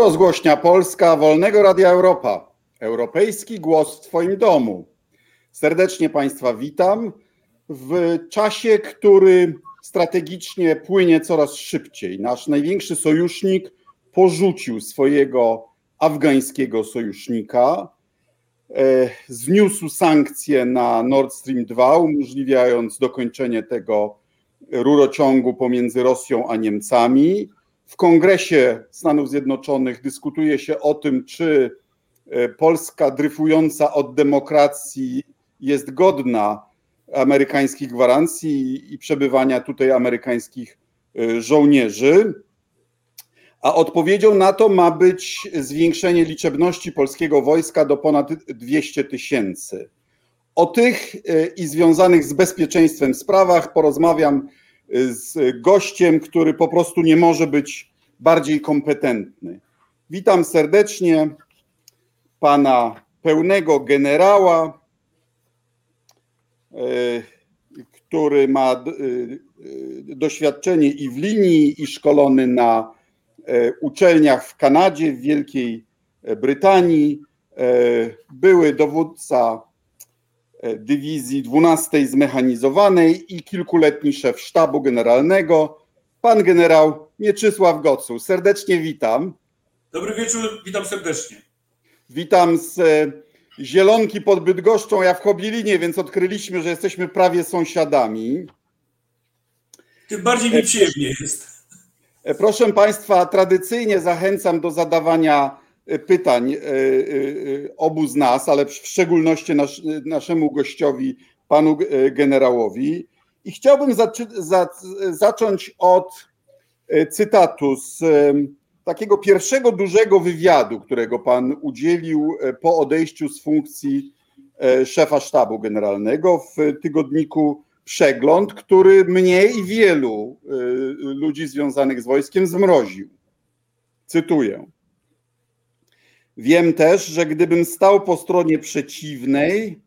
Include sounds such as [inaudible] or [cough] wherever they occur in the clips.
rozgłośnia Polska Wolnego Radia Europa. Europejski głos w Twoim domu. Serdecznie Państwa witam w czasie, który strategicznie płynie coraz szybciej. Nasz największy sojusznik porzucił swojego afgańskiego sojusznika, e, zniósł sankcje na Nord Stream 2, umożliwiając dokończenie tego rurociągu pomiędzy Rosją a Niemcami w Kongresie Stanów Zjednoczonych dyskutuje się o tym, czy e, Polska dryfująca od demokracji jest godna amerykańskich gwarancji i przebywania tutaj amerykańskich e, żołnierzy. A odpowiedzią na to ma być zwiększenie liczebności polskiego wojska do ponad 200 tysięcy. O tych e, i związanych z bezpieczeństwem sprawach porozmawiam z gościem, który po prostu nie może być bardziej kompetentny. Witam serdecznie pana pełnego generała, e, który ma e, doświadczenie i w linii, i szkolony na e, uczelniach w Kanadzie, w Wielkiej Brytanii. Były dowódca E, Dywizji 12 Zmechanizowanej i kilkuletni szef sztabu generalnego, pan generał Mieczysław Gocu. Serdecznie witam. Dobry wieczór, witam serdecznie. Witam z e, Zielonki pod Bydgoszczą, ja w Chobilinie, więc odkryliśmy, że jesteśmy prawie sąsiadami. Tym bardziej mi przyjemnie jest. E, proszę Państwa, tradycyjnie zachęcam do zadawania pytań e, e, obu z nas, ale w szczególności nasz, naszemu gościowi, panu generałowi. I chciałbym zaczy, za, zacząć od e, cytatu z takiego pierwszego dużego wywiadu, którego pan udzielił po odejściu z funkcji szefa sztabu generalnego w tygodniku Przegląd, który mnie i wielu ludzi związanych z wojskiem zmroził. Cytuję. Wiem też, że gdybym stał po stronie przeciwnej,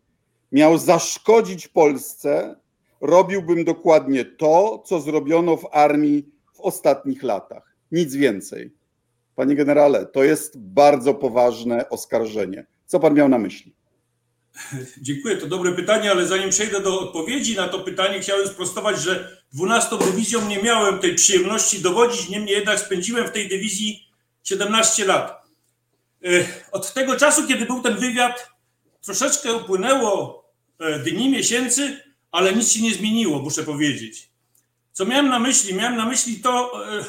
miał zaszkodzić Polsce, robiłbym dokładnie to, co zrobiono w armii w ostatnich latach. Nic więcej. Panie generale, to jest bardzo poważne oskarżenie. Co pan miał na myśli? Dziękuję, to dobre pytanie, ale zanim przejdę do odpowiedzi na to pytanie, chciałem sprostować, że 12 dywizją nie miałem tej przyjemności dowodzić, niemniej jednak spędziłem w tej dywizji 17 lat. E, od tego czasu, kiedy był ten wywiad, troszeczkę upłynęło e, dni, miesięcy, ale nic się nie zmieniło, muszę powiedzieć. Co miałem na myśli? Miałem na myśli to, e,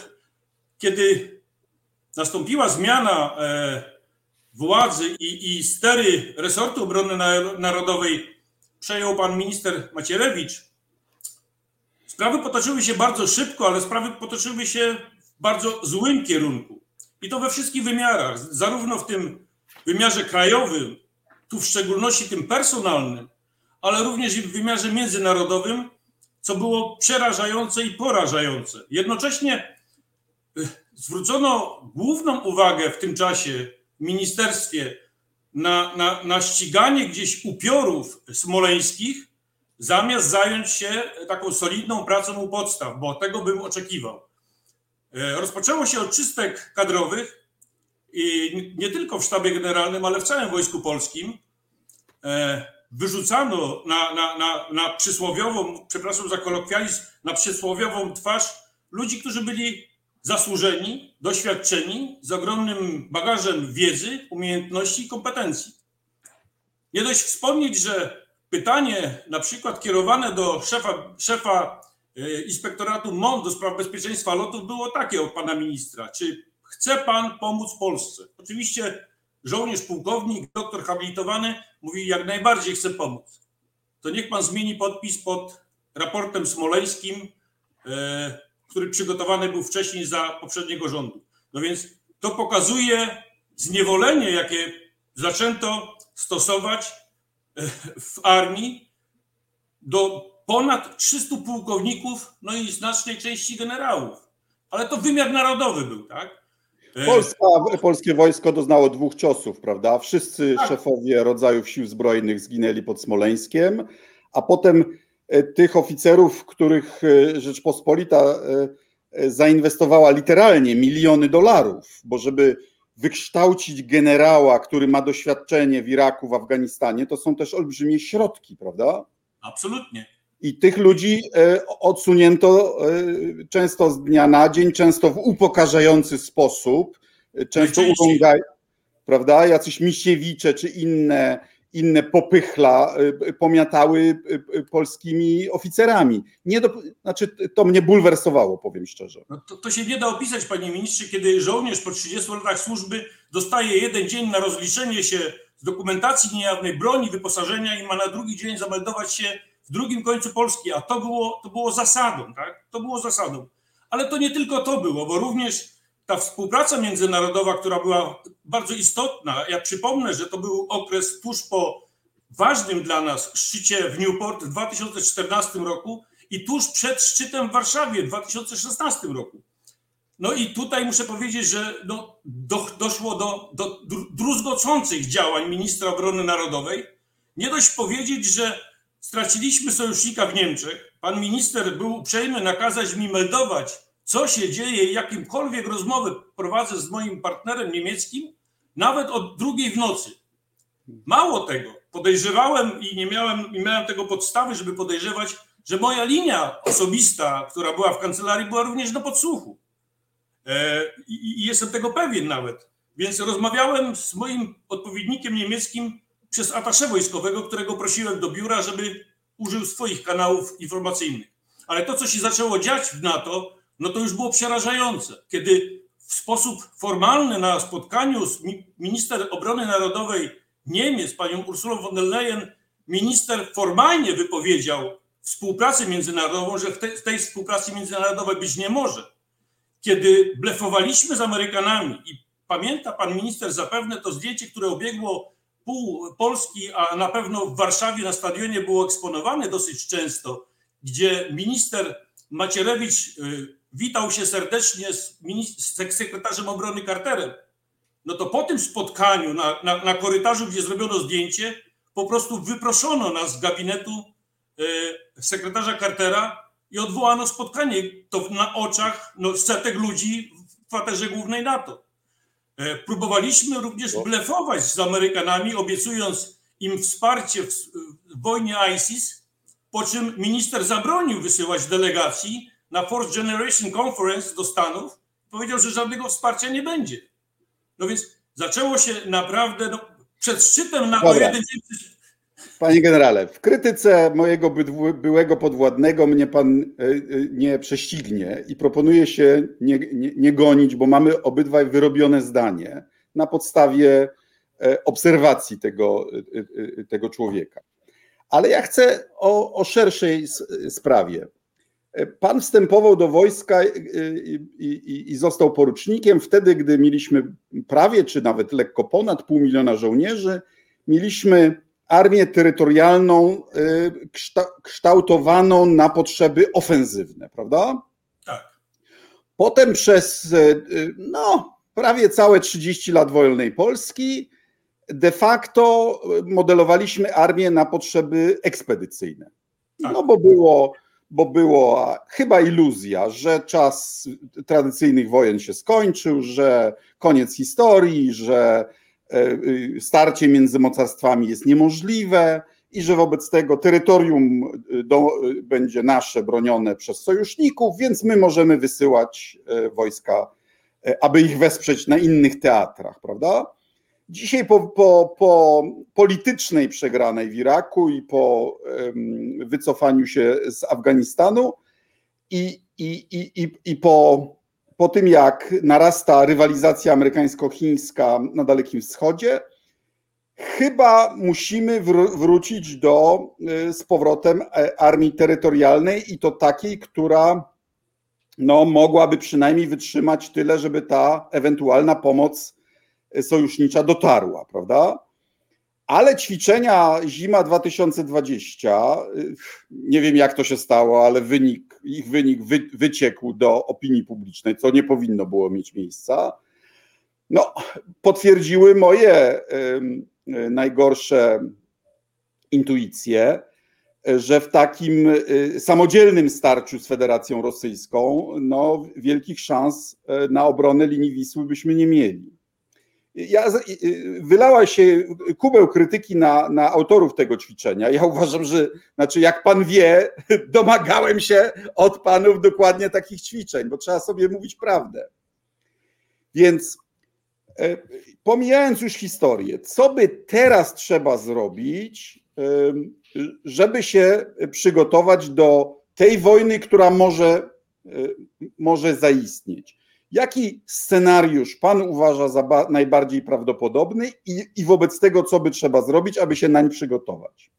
kiedy nastąpiła zmiana władzy i, i stery resortu obrony narodowej przejął pan minister Macierewicz. Sprawy potoczyły się bardzo szybko, ale sprawy potoczyły się w bardzo złym kierunku. I to we wszystkich wymiarach, zarówno w tym wymiarze krajowym, tu w szczególności tym personalnym, ale również i w wymiarze międzynarodowym, co było przerażające i porażające. Jednocześnie y, zwrócono główną uwagę w tym czasie w ministerstwie na, na, na ściganie gdzieś upiorów smoleńskich, zamiast zająć się taką solidną pracą u podstaw, bo tego bym oczekiwał. E, rozpoczęło się od czystek kadrowych i nie tylko w sztabie generalnym, ale w całym Wojsku Polskim. E, wyrzucano na, na, na, na przysłowiową, przepraszam za kolokwializm, na przysłowiową twarz ludzi, którzy byli zasłużeni, doświadczeni, z ogromnym bagażem wiedzy, umiejętności i kompetencji. Nie dość wspomnieć, że pytanie na przykład kierowane do szefa, szefa Inspektoratu MON do spraw bezpieczeństwa lotów było takie od pana ministra. Czy chce pan pomóc Polsce? Oczywiście żołnierz, pułkownik, doktor habilitowany mówi jak najbardziej chce pomóc. To niech pan zmieni podpis pod raportem smoleńskim, e, który przygotowany był wcześniej za poprzedniego rządu. No więc to pokazuje zniewolenie, jakie zaczęto stosować e, w armii do ponad 300 pułkowników, no i znacznej części generałów. Ale to wymiar narodowy był, tak? E, Polska, polskie wojsko doznało dwóch ciosów, prawda? Wszyscy tak. szefowie rodzajów sił zbrojnych zginęli pod Smoleńskiem, a potem e, tych oficerów, w których e, Rzeczpospolita zainwestowała literalnie miliony dolarów, bo żeby wykształcić generała, który ma doświadczenie w Iraku, w Afganistanie, to są też olbrzymie środki, prawda? Absolutnie. I tych ludzi e, odsunięto e, często z dnia na dzień, często w upokarzający sposób, e, często urągaj, prawda? Jacyś misiewicze czy inne inne popychla pomiatały polskimi oficerami. Nie do, znaczy, to mnie bulwersowało, powiem szczerze. No to, to, się nie da opisać, panie ministrze, kiedy żołnierz po 30 latach służby dostaje jeden dzień na rozliczenie się z dokumentacji niejawnej broni, wyposażenia i ma na drugi dzień zameldować się w drugim końcu Polski, a to było, to było zasadą, tak? To było zasadą. Ale to nie tylko to było, bo również ta współpraca międzynarodowa, która była bardzo istotna, ja przypomnę, że to był okres tuż po ważnym dla nas szczycie w Newport w 2014 roku i tuż przed szczytem w Warszawie w 2016 roku. No i tutaj muszę powiedzieć, że no, do, doszło do, do druzgocących działań ministra obrony narodowej. Nie dość powiedzieć, że straciliśmy sojusznika w Niemczech. Pan minister był uprzejmy nakazać mi meldować co się dzieje, jakimkolwiek rozmowy prowadzę z moim partnerem niemieckim, nawet od drugiej w nocy. Mało tego, podejrzewałem i nie miałem, nie miałem tego podstawy, żeby podejrzewać, że moja linia osobista, która była w kancelarii, była również do podsłuchu. E, I jestem tego pewien nawet. Więc rozmawiałem z moim odpowiednikiem niemieckim przez atasze wojskowego, którego prosiłem do biura, żeby użył swoich kanałów informacyjnych. Ale to, co się zaczęło dziać w NATO, no to już było przerażające, kiedy w sposób formalny na spotkaniu z minister obrony narodowej Niemiec, panią Ursulą von der Leyen, minister formalnie wypowiedział współpracę międzynarodową, że tej, tej współpracy międzynarodowej być nie może. Kiedy blefowaliśmy z Amerykanami i pamięta pan minister zapewne to zdjęcie, które obiegło pół Polski, a na pewno w Warszawie na stadionie było eksponowane dosyć często, gdzie minister Macierewicz y, witał się serdecznie z, z sekretarzem obrony Carterem. No to po tym spotkaniu na, na, na, korytarzu, gdzie zrobiono zdjęcie, po prostu wyproszono nas z gabinetu e, sekretarza Cartera i odwołano spotkanie. To na oczach no, setek ludzi w kwaterze głównej NATO. E, próbowaliśmy również blefować z Amerykanami, obiecując im wsparcie w, wojnie ISIS, po czym minister zabronił wysyłać delegacji na Fourth Generation Conference do Stanów, powiedział, że żadnego wsparcia nie będzie. No więc zaczęło się naprawdę no, przed szczytem na to jeden dzień. Panie generale, w krytyce mojego byłego podwładnego mnie pan e, e, nie prześcignie i proponuję się nie, nie, nie gonić, bo mamy obydwaj wyrobione zdanie na podstawie e, obserwacji tego, tego człowieka. Ale ja chcę o, o szerszej sprawie. Pan wstępował do wojska i, i, i, został porucznikiem wtedy, gdy mieliśmy prawie, czy nawet lekko ponad pół miliona żołnierzy. Mieliśmy armię terytorialną y, kształtowaną na potrzeby ofensywne, prawda? Tak. Potem przez y, no, prawie całe 30 lat wolnej Polski de facto modelowaliśmy armię na potrzeby ekspedycyjne. Tak. No bo było bo była chyba iluzja, że czas tradycyjnych wojen się skończył, że koniec historii, że y, starcie między mocarstwami jest niemożliwe i że wobec tego terytorium y, do, y, będzie nasze bronione przez sojuszników, więc my możemy wysyłać e, wojska, e, aby ich wesprzeć na innych teatrach, prawda? Dzisiaj po, po, po politycznej przegranej w Iraku i po wycofaniu się z Afganistanu i, i, i, i po, po tym, jak narasta rywalizacja amerykańsko-chińska na Dalekim Wschodzie, chyba musimy wrócić do y, z powrotem e, armii terytorialnej i to takiej, która no, mogłaby przynajmniej wytrzymać tyle, żeby ta ewentualna pomoc sojusznicza dotarła, prawda? Ale ćwiczenia zima 2020, nie wiem jak to się stało, ale wynik, ich wynik wy, wyciekł do opinii publicznej, co nie powinno było mieć miejsca. No, potwierdziły moje y, najgorsze intuicje, że w takim y, samodzielnym starciu z Federacją Rosyjską, no, wielkich szans y, na obronę linii Wisły byśmy nie mieli. Ja, wylała się kubeł krytyki na, na autorów tego ćwiczenia. Ja uważam, że, znaczy, jak pan wie, [laughs] domagałem się od panów dokładnie takich ćwiczeń, bo trzeba sobie mówić prawdę. Więc e, pomijając już historię, co by teraz trzeba zrobić, żeby się przygotować do tej wojny, która może, e, może zaistnieć? Jaki scenariusz Pan uważa za najbardziej prawdopodobny i, i wobec tego, co by trzeba zrobić, aby się nań przygotować?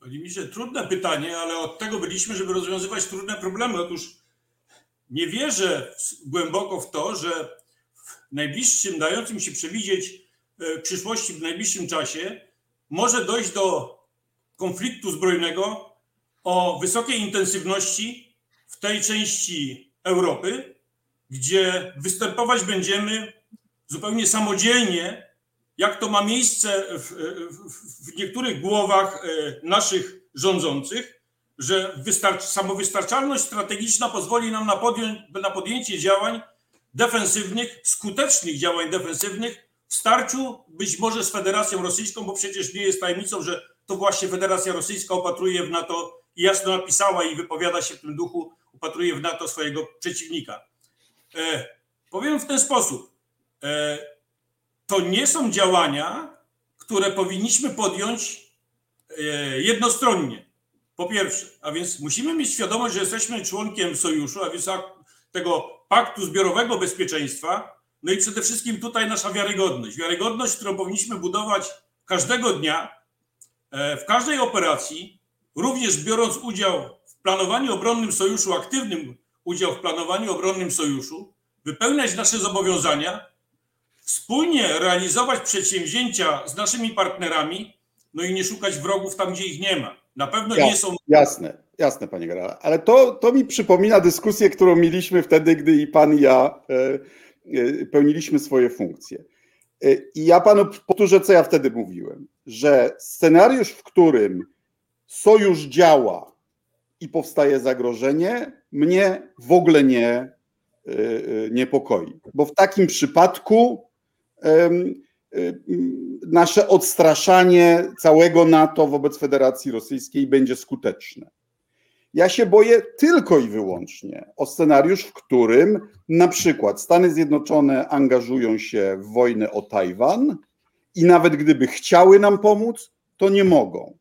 Panie ministrze, trudne pytanie, ale od tego byliśmy, żeby rozwiązywać trudne problemy. Otóż nie wierzę głęboko w to, że w najbliższym, dającym się przewidzieć e, przyszłości w najbliższym czasie może dojść do konfliktu zbrojnego o wysokiej intensywności w tej części Europy, gdzie występować będziemy zupełnie samodzielnie, jak to ma miejsce w, w, w niektórych głowach e, naszych rządzących, że wystarcz, samowystarczalność strategiczna pozwoli nam na, podjąć, na podjęcie działań defensywnych, skutecznych działań defensywnych w starciu być może z Federacją Rosyjską, bo przecież nie jest tajemnicą, że to właśnie Federacja Rosyjska opatruje w NATO i jasno napisała i wypowiada się w tym duchu, upatruje w NATO swojego przeciwnika. E, powiem w ten sposób. E, to nie są działania, które powinniśmy podjąć e, jednostronnie. Po pierwsze, a więc musimy mieć świadomość, że jesteśmy członkiem sojuszu, a więc tego paktu zbiorowego bezpieczeństwa. No i przede wszystkim tutaj nasza wiarygodność. Wiarygodność, którą powinniśmy budować każdego dnia, w każdej operacji, również biorąc udział w planowaniu obronnym sojuszu aktywnym udział w planowaniu obronnym sojuszu, wypełniać nasze zobowiązania, wspólnie realizować przedsięwzięcia z naszymi partnerami, no i nie szukać wrogów tam, gdzie ich nie ma. Na pewno nie są. Jasne, jasne, panie generale. Ale to, to mi przypomina dyskusję, którą mieliśmy wtedy, gdy i pan i ja e, e, pełniliśmy swoje funkcje. E, I ja panu powtórzę, co ja wtedy mówiłem, że scenariusz, w którym sojusz działa i powstaje zagrożenie, mnie w ogóle nie y, y, niepokoi, bo w takim przypadku y, nasze odstraszanie całego NATO wobec Federacji Rosyjskiej będzie skuteczne. Ja się boję tylko i wyłącznie o scenariusz, w którym na przykład Stany Zjednoczone angażują się w wojnę o Tajwan i nawet gdyby chciały nam pomóc, to nie mogą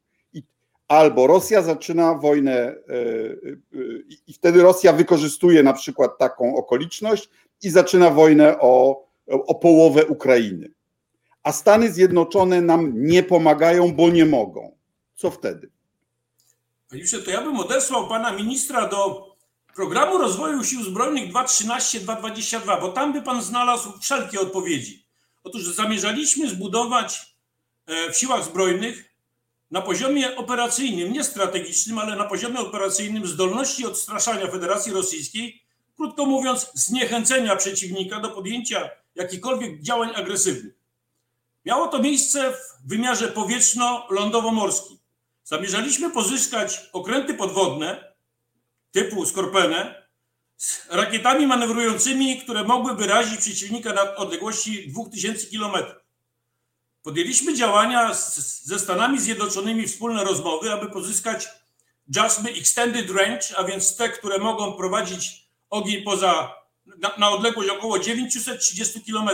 albo Rosja zaczyna wojnę e, e, i wtedy Rosja wykorzystuje na przykład taką okoliczność i zaczyna wojnę o, o połowę Ukrainy. A Stany Zjednoczone nam nie pomagają, bo nie mogą. Co wtedy? Panie to ja bym odesłał pana ministra do programu rozwoju sił zbrojnych 2.13-2.22, bo tam by pan znalazł wszelkie odpowiedzi. Otóż zamierzaliśmy zbudować e, w siłach zbrojnych na poziomie operacyjnym, nie strategicznym, ale na poziomie operacyjnym zdolności odstraszania Federacji Rosyjskiej, krótko mówiąc, zniechęcenia przeciwnika do podjęcia jakichkolwiek działań agresywnych. Miało to miejsce w wymiarze powietrzno-lądowo-morskim. Zamierzaliśmy pozyskać okręty podwodne typu Skorpene z rakietami manewrującymi, które mogłyby razić przeciwnika na odległości 2000 kilometrów. Podjęliśmy działania z, ze Stanami Zjednoczonymi, wspólne rozmowy, aby pozyskać JASMy Extended Range, a więc te, które mogą prowadzić ogień poza, na, na odległość około 930 km.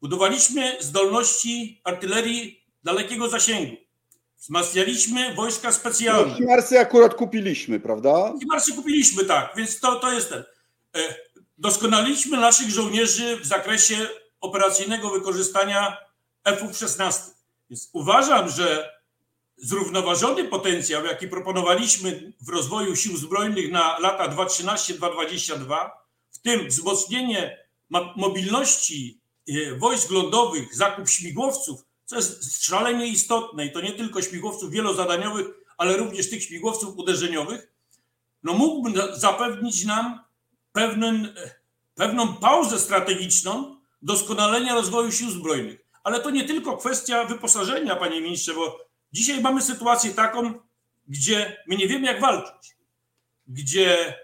Budowaliśmy zdolności artylerii dalekiego zasięgu. Wzmacnialiśmy wojska specjalne. No, Himarsy akurat kupiliśmy, prawda? Himarsy kupiliśmy, tak, więc to, to jest ten. E, doskonaliśmy naszych żołnierzy w zakresie operacyjnego wykorzystania F-16. Więc uważam, że zrównoważony potencjał, jaki proponowaliśmy w rozwoju sił zbrojnych na lata 2013-2022, w tym wzmocnienie mobilności e, wojsk lądowych, zakup śmigłowców, co jest szalenie istotne i to nie tylko śmigłowców wielozadaniowych, ale również tych śmigłowców uderzeniowych, no mógłby zapewnić nam pewien, e, pewną pauzę strategiczną doskonalenia rozwoju sił zbrojnych. Ale to nie tylko kwestia wyposażenia, panie ministrze, bo dzisiaj mamy sytuację taką, gdzie my nie wiemy, jak walczyć, gdzie e,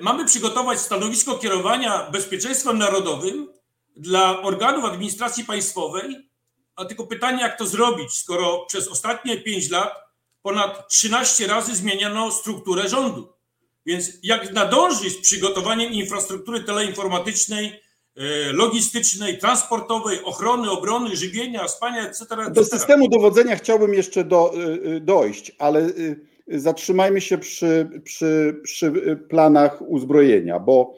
mamy przygotować stanowisko kierowania bezpieczeństwem narodowym, dla organów administracji państwowej, a tylko pytanie, jak to zrobić, skoro przez ostatnie 5 lat ponad 13 razy zmieniano strukturę rządu. Więc jak nadążyć z przygotowaniem infrastruktury teleinformatycznej, logistycznej, transportowej, ochrony, obrony, żywienia, spania, etc. etc. Do systemu dowodzenia chciałbym jeszcze do, e, e, dojść, ale zatrzymajmy się przy, przy, przy planach uzbrojenia, bo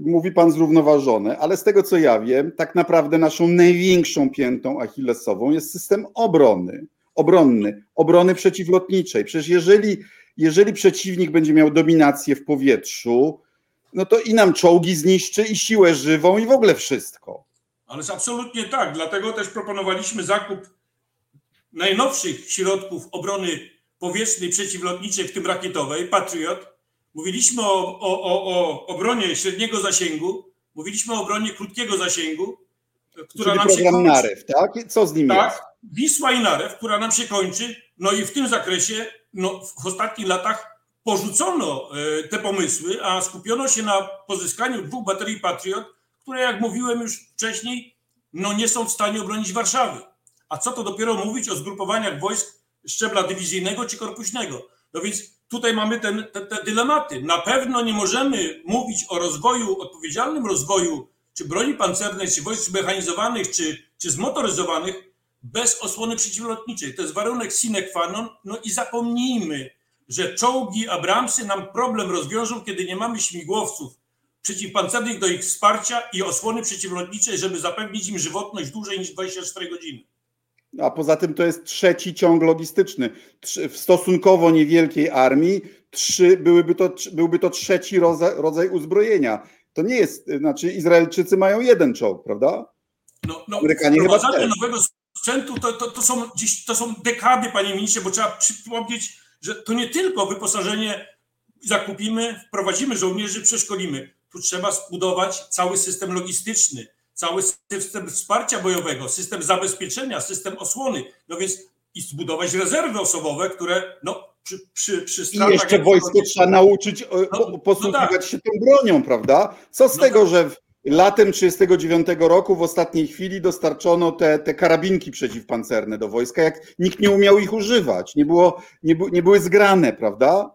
mówi Pan zrównoważone, ale z tego co ja wiem, tak naprawdę naszą największą piętą achillesową jest system obrony, obronny, obrony przeciwlotniczej. Przecież jeżeli jeżeli przeciwnik będzie miał dominację w powietrzu, no to i nam czołgi zniszczy, i siłę żywą, i w ogóle wszystko. Ale absolutnie tak. Dlatego też proponowaliśmy zakup najnowszych środków obrony powietrznej, przeciwlotniczej, w tym rakietowej, Patriot. Mówiliśmy o, o, o, o obronie średniego zasięgu, mówiliśmy o obronie krótkiego zasięgu, która Czyli nam się kończy. Narew, tak? Co z nim tak, jest? Wisła i Narew, która nam się kończy. No i w tym zakresie no, w ostatnich latach porzucono e, te pomysły, a skupiono się na pozyskaniu dwóch baterii Patriot, które, jak mówiłem już wcześniej, no nie są w stanie obronić Warszawy. A co to dopiero mówić o zgrupowaniach wojsk szczebla dywizyjnego czy korpuśnego. No więc tutaj mamy ten, te, te dylematy. Na pewno nie możemy mówić o rozwoju, odpowiedzialnym rozwoju czy broni pancernej, czy wojsk zmechanizowanych, czy, czy zmotoryzowanych, bez osłony przeciwlotniczej. To jest warunek sine qua non. No i zapomnijmy, że czołgi Abramsy nam problem rozwiążą, kiedy nie mamy śmigłowców przeciwpancernych do ich wsparcia i osłony przeciwlotniczej, żeby zapewnić im żywotność dłużej niż 24 godziny. A poza tym to jest trzeci ciąg logistyczny. W stosunkowo niewielkiej armii trzy, byłyby to, byłby to trzeci rodzaj, rodzaj uzbrojenia. To nie jest, znaczy Izraelczycy mają jeden czołg, prawda? No, no, Amerykanie chyba też. nowego sprzętu to, to, to, są, gdzieś, to są dekady, panie ministrze, bo trzeba przypomnieć, że to nie tylko wyposażenie zakupimy, wprowadzimy żołnierzy, przeszkolimy. Tu trzeba zbudować cały system logistyczny, cały system wsparcia bojowego, system zabezpieczenia, system osłony. No więc i zbudować rezerwy osobowe, które no, przy, przy, przy stratach... I jeszcze wojsko trzeba nauczyć no, posługiwać no tak. się tą bronią, prawda? Co z no tego, tak. że Latem 1939 roku w ostatniej chwili dostarczono te, te karabinki przeciwpancerne do wojska, jak nikt nie umiał ich używać, nie, było, nie, nie były zgrane, prawda?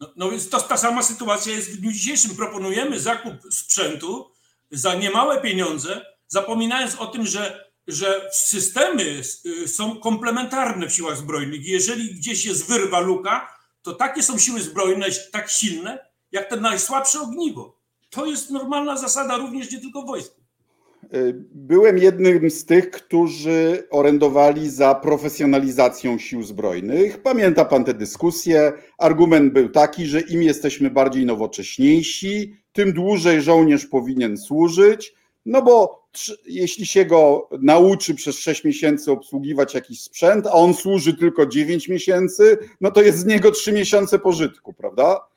No, no więc to, ta sama sytuacja jest w dniu dzisiejszym. Proponujemy zakup sprzętu za niemałe pieniądze, zapominając o tym, że, że systemy y, są komplementarne w siłach zbrojnych. Jeżeli gdzieś jest wyrwa, luka, to takie są siły zbrojne tak silne, jak te najsłabsze ogniwo. To jest normalna zasada również nie tylko w wojsku. Byłem jednym z tych, którzy orędowali za profesjonalizacją sił zbrojnych. Pamięta pan te dyskusje? Argument był taki, że im jesteśmy bardziej nowocześniejsi, tym dłużej żołnierz powinien służyć, no bo jeśli się go nauczy przez 6 miesięcy obsługiwać jakiś sprzęt, a on służy tylko 9 miesięcy, no to jest z niego 3 miesiące pożytku, prawda?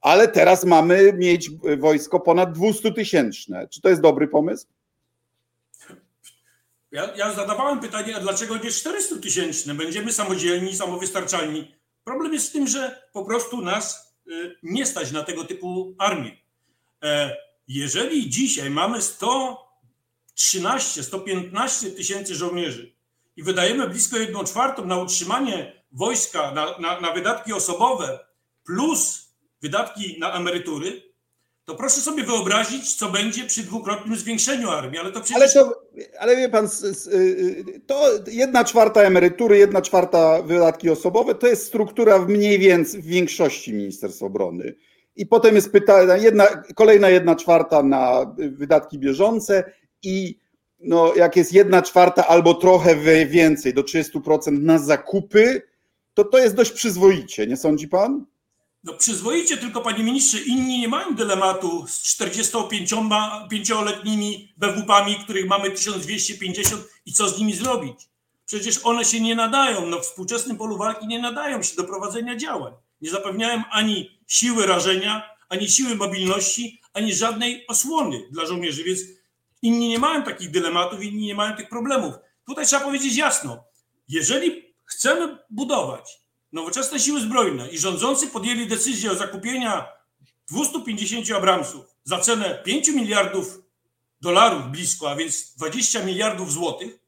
Ale teraz mamy mieć wojsko ponad 200 tysięczne. Czy to jest dobry pomysł? Ja, ja zadawałem pytanie, a dlaczego nie 400 tysięczne? Będziemy samodzielni, samowystarczalni. Problem jest w tym, że po prostu nas y, nie stać na tego typu armię. E, jeżeli dzisiaj mamy 113, 115 tysięcy żołnierzy i wydajemy blisko 1 czwartą na utrzymanie wojska, na, na, na wydatki osobowe, plus wydatki na emerytury, to proszę sobie wyobrazić, co będzie przy dwukrotnym zwiększeniu armii, ale to przecież... Ale, to, ale wie pan, y, to jedna czwarta emerytury, jedna czwarta wydatki osobowe, to jest struktura w mniej więcej w większości Ministerstwa Obrony. I potem jest pytanie, jedna, kolejna jedna czwarta na wydatki bieżące i no, jak jest jedna czwarta albo trochę więcej, do 30% na zakupy, to to jest dość przyzwoicie, nie sądzi pan? No przyzwoicie, tylko panie ministrze, inni nie mają dylematu z 45-letnimi BWP-ami, których mamy 1250 i co z nimi zrobić. Przecież one się nie nadają, no w współczesnym polu walki nie nadają się do prowadzenia działań. Nie zapewniają ani siły rażenia, ani siły mobilności, ani żadnej osłony dla żołnierzy, więc inni nie mają takich dylematów, inni nie mają tych problemów. Tutaj trzeba powiedzieć jasno, jeżeli chcemy budować nowoczesne siły zbrojne i rządzący podjęli decyzję o zakupienia 250 Abramsów za cenę 5 miliardów dolarów blisko, a więc 20 miliardów złotych,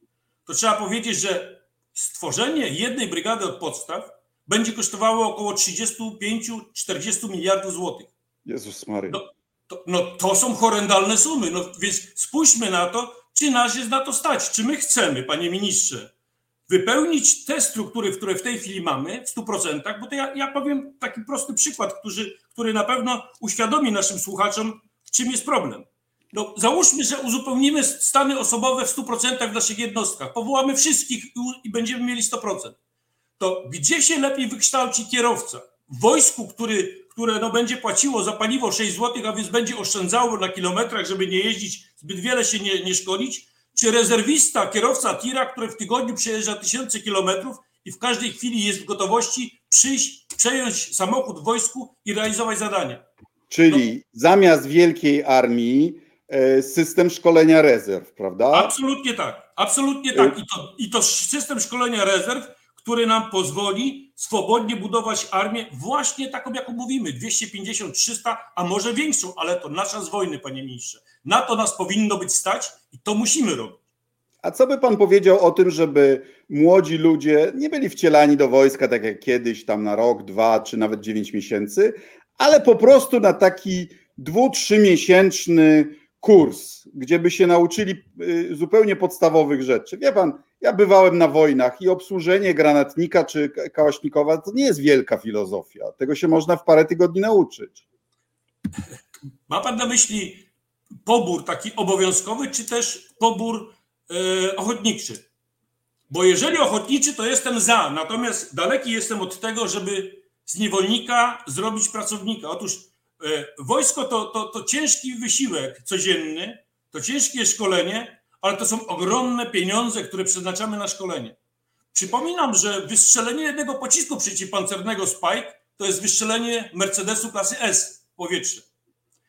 to trzeba powiedzieć, że stworzenie jednej brygady od podstaw będzie kosztowało około 35-40 miliardów złotych. Jezus Mary. No, to, no, to są horrendalne sumy. No, więc spójrzmy na to, czy nas jest na to stać. Czy my chcemy, panie ministrze, wypełnić te struktury, które w tej chwili mamy w 100%, bo to ja, ja powiem taki prosty przykład, który, który na pewno uświadomi naszym słuchaczom, czym jest problem. No, załóżmy, że uzupełnimy stany osobowe w 100% w naszych jednostkach, powołamy wszystkich i, i będziemy mieli 100%. To gdzie się lepiej wykształci kierowca? W wojsku, który, które no, będzie płaciło za paliwo 6 zł, a więc będzie oszczędzało na kilometrach, żeby nie jeździć, zbyt wiele się nie, nie szkolić, czy rezerwista, kierowca tira, który w tygodniu przejeżdża tysiące kilometrów i w każdej chwili jest w gotowości przyjść, przejąć samochód w wojsku i realizować zadania. Czyli no. zamiast wielkiej armii e, system szkolenia rezerw, prawda? Absolutnie tak, absolutnie tak. I to, I to system szkolenia rezerw, który nam pozwoli swobodnie budować armię właśnie taką, jaką mówimy, 250, 300, a może większą, ale to nasza z wojny, panie ministrze. Na to nas powinno być stać i to musimy robić. A co by pan powiedział o tym, żeby młodzi ludzie nie byli wcielani do wojska tak jak kiedyś, tam na rok, dwa, czy nawet dziewięć miesięcy, ale po prostu na taki dwu, trzymiesięczny kurs, gdzie by się nauczyli y, zupełnie podstawowych rzeczy. Wie pan, ja bywałem na wojnach i obsłużenie granatnika czy kałaśnikowa to nie jest wielka filozofia. Tego się można w parę tygodni nauczyć. Ma pan na myśli pobór taki obowiązkowy, czy też pobór e, ochotniczy? Bo jeżeli ochotniczy, to jestem za, natomiast daleki jestem od tego, żeby z niewolnika zrobić pracownika. Otóż e, wojsko to, to, to ciężki wysiłek codzienny, to ciężkie szkolenie, ale to są ogromne pieniądze, które przeznaczamy na szkolenie. Przypominam, że wystrzelenie jednego pocisku przeciwpancernego Spike to jest wystrzelenie Mercedesu klasy S w powietrze.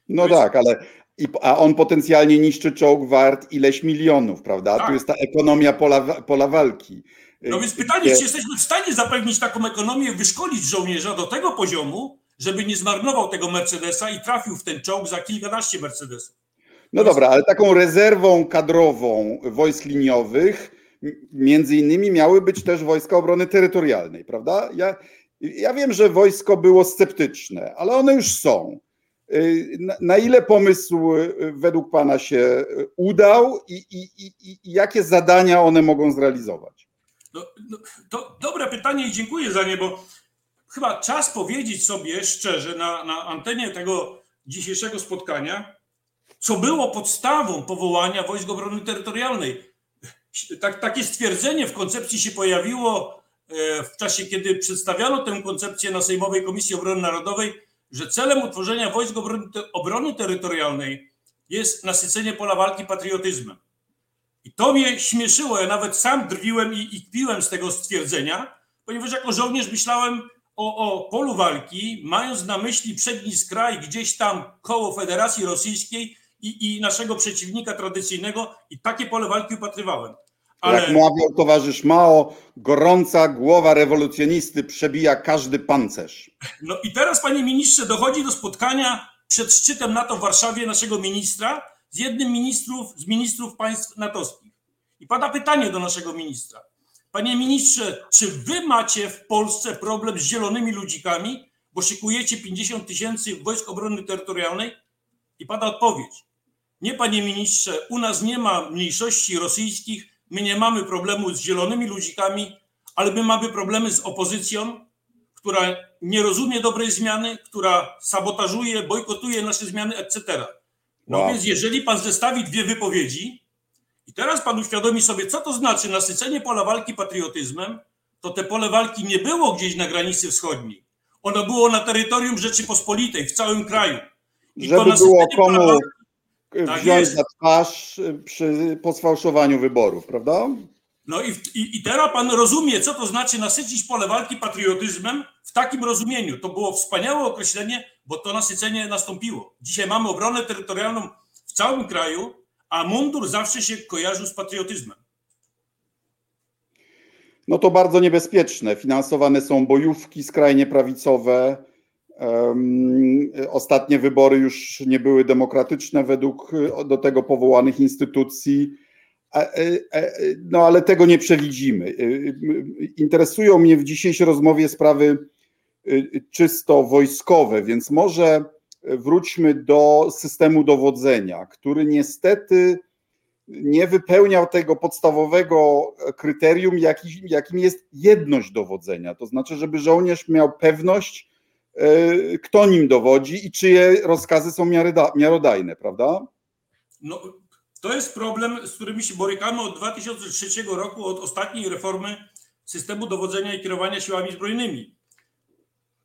No tak, ale i, a on potencjalnie niszczy czołg wart ileś milionów, prawda? Tak. Tu jest ta ekonomia pola, pola walki. No więc pytanie, czy jesteśmy w stanie zapewnić taką ekonomię, wyszkolić żołnierza do tego poziomu, żeby nie zmarnował tego Mercedesa i trafił w ten czołg za kilkanaście Mercedesów. No dobra, ale taką rezerwą kadrową wojsk liniowych między innymi miały być też wojska obrony terytorialnej, prawda? Ja, ja wiem, że wojsko było sceptyczne, ale one już są. Y, na, ile pomysł y, według Pana się y, udał i, i, i, i jakie zadania one mogą zrealizować? No, no, to dobre pytanie i dziękuję za nie, bo chyba czas powiedzieć sobie szczerze na, na antenie tego dzisiejszego spotkania, co było podstawą powołania Wojsk Obrony Terytorialnej. Tak, takie stwierdzenie w koncepcji się pojawiło e, w czasie, kiedy przedstawiano tę koncepcję na Sejmowej Komisji Obrony Narodowej, że celem utworzenia Wojsk Obrony, Obrony Terytorialnej jest nasycenie pola walki patriotyzmem. I to mnie śmieszyło. Ja nawet sam drwiłem i, i kpiłem z tego stwierdzenia, ponieważ jako żołnierz myślałem o, o polu walki, mając na myśli przedni skraj gdzieś tam koło Federacji Rosyjskiej i, i naszego przeciwnika tradycyjnego i takie pole walki upatrywałem. Ale... Jak mawiał towarzysz Mao, gorąca głowa rewolucjonisty przebija każdy pancerz. No i teraz, panie ministrze, dochodzi do spotkania przed szczytem NATO w Warszawie naszego ministra z jednym ministrów, z ministrów państw natowskich. I pada pytanie do naszego ministra. Panie ministrze, czy wy macie w Polsce problem z zielonymi ludzikami, bo szykujecie 50 tysięcy wojsk obrony terytorialnej? I pada odpowiedź. Nie, panie ministrze, u nas nie ma mniejszości rosyjskich, my nie mamy problemu z zielonymi ludzikami, ale my mamy problemy z opozycją, która nie rozumie dobrej zmiany, która sabotażuje, bojkotuje nasze zmiany, etc. No wow. więc jeżeli pan zestawi dwie wypowiedzi i teraz pan uświadomi sobie, co to znaczy nasycenie pola walki patriotyzmem, to te pole walki nie było gdzieś na granicy wschodniej. Ono było na terytorium Rzeczypospolitej, w całym kraju. I Żeby to było komu walki, tak wziąć jest. na twarz przy, po sfałszowaniu wyborów, prawda? No i, i, i teraz pan rozumie, co to znaczy nasycić pole walki patriotyzmem w takim rozumieniu. To było wspaniałe określenie, bo to nasycenie nastąpiło. Dzisiaj mamy obronę terytorialną w całym kraju, a mundur zawsze się kojarzył z patriotyzmem. No to bardzo niebezpieczne. Finansowane są bojówki skrajnie prawicowe, Ostatnie wybory już nie były demokratyczne według do tego powołanych instytucji. No ale tego nie przewidzimy. Interesują mnie w dzisiejszej rozmowie sprawy czysto wojskowe, więc może wróćmy do systemu dowodzenia, który niestety nie wypełniał tego podstawowego kryterium, jakim jest jedność dowodzenia. To znaczy, żeby żołnierz miał pewność, e, kto nim dowodzi i czyje rozkazy są miarodajne, prawda? No, to jest problem, z którym się borykamy od 2003 roku, od ostatniej reformy systemu dowodzenia i kierowania siłami zbrojnymi.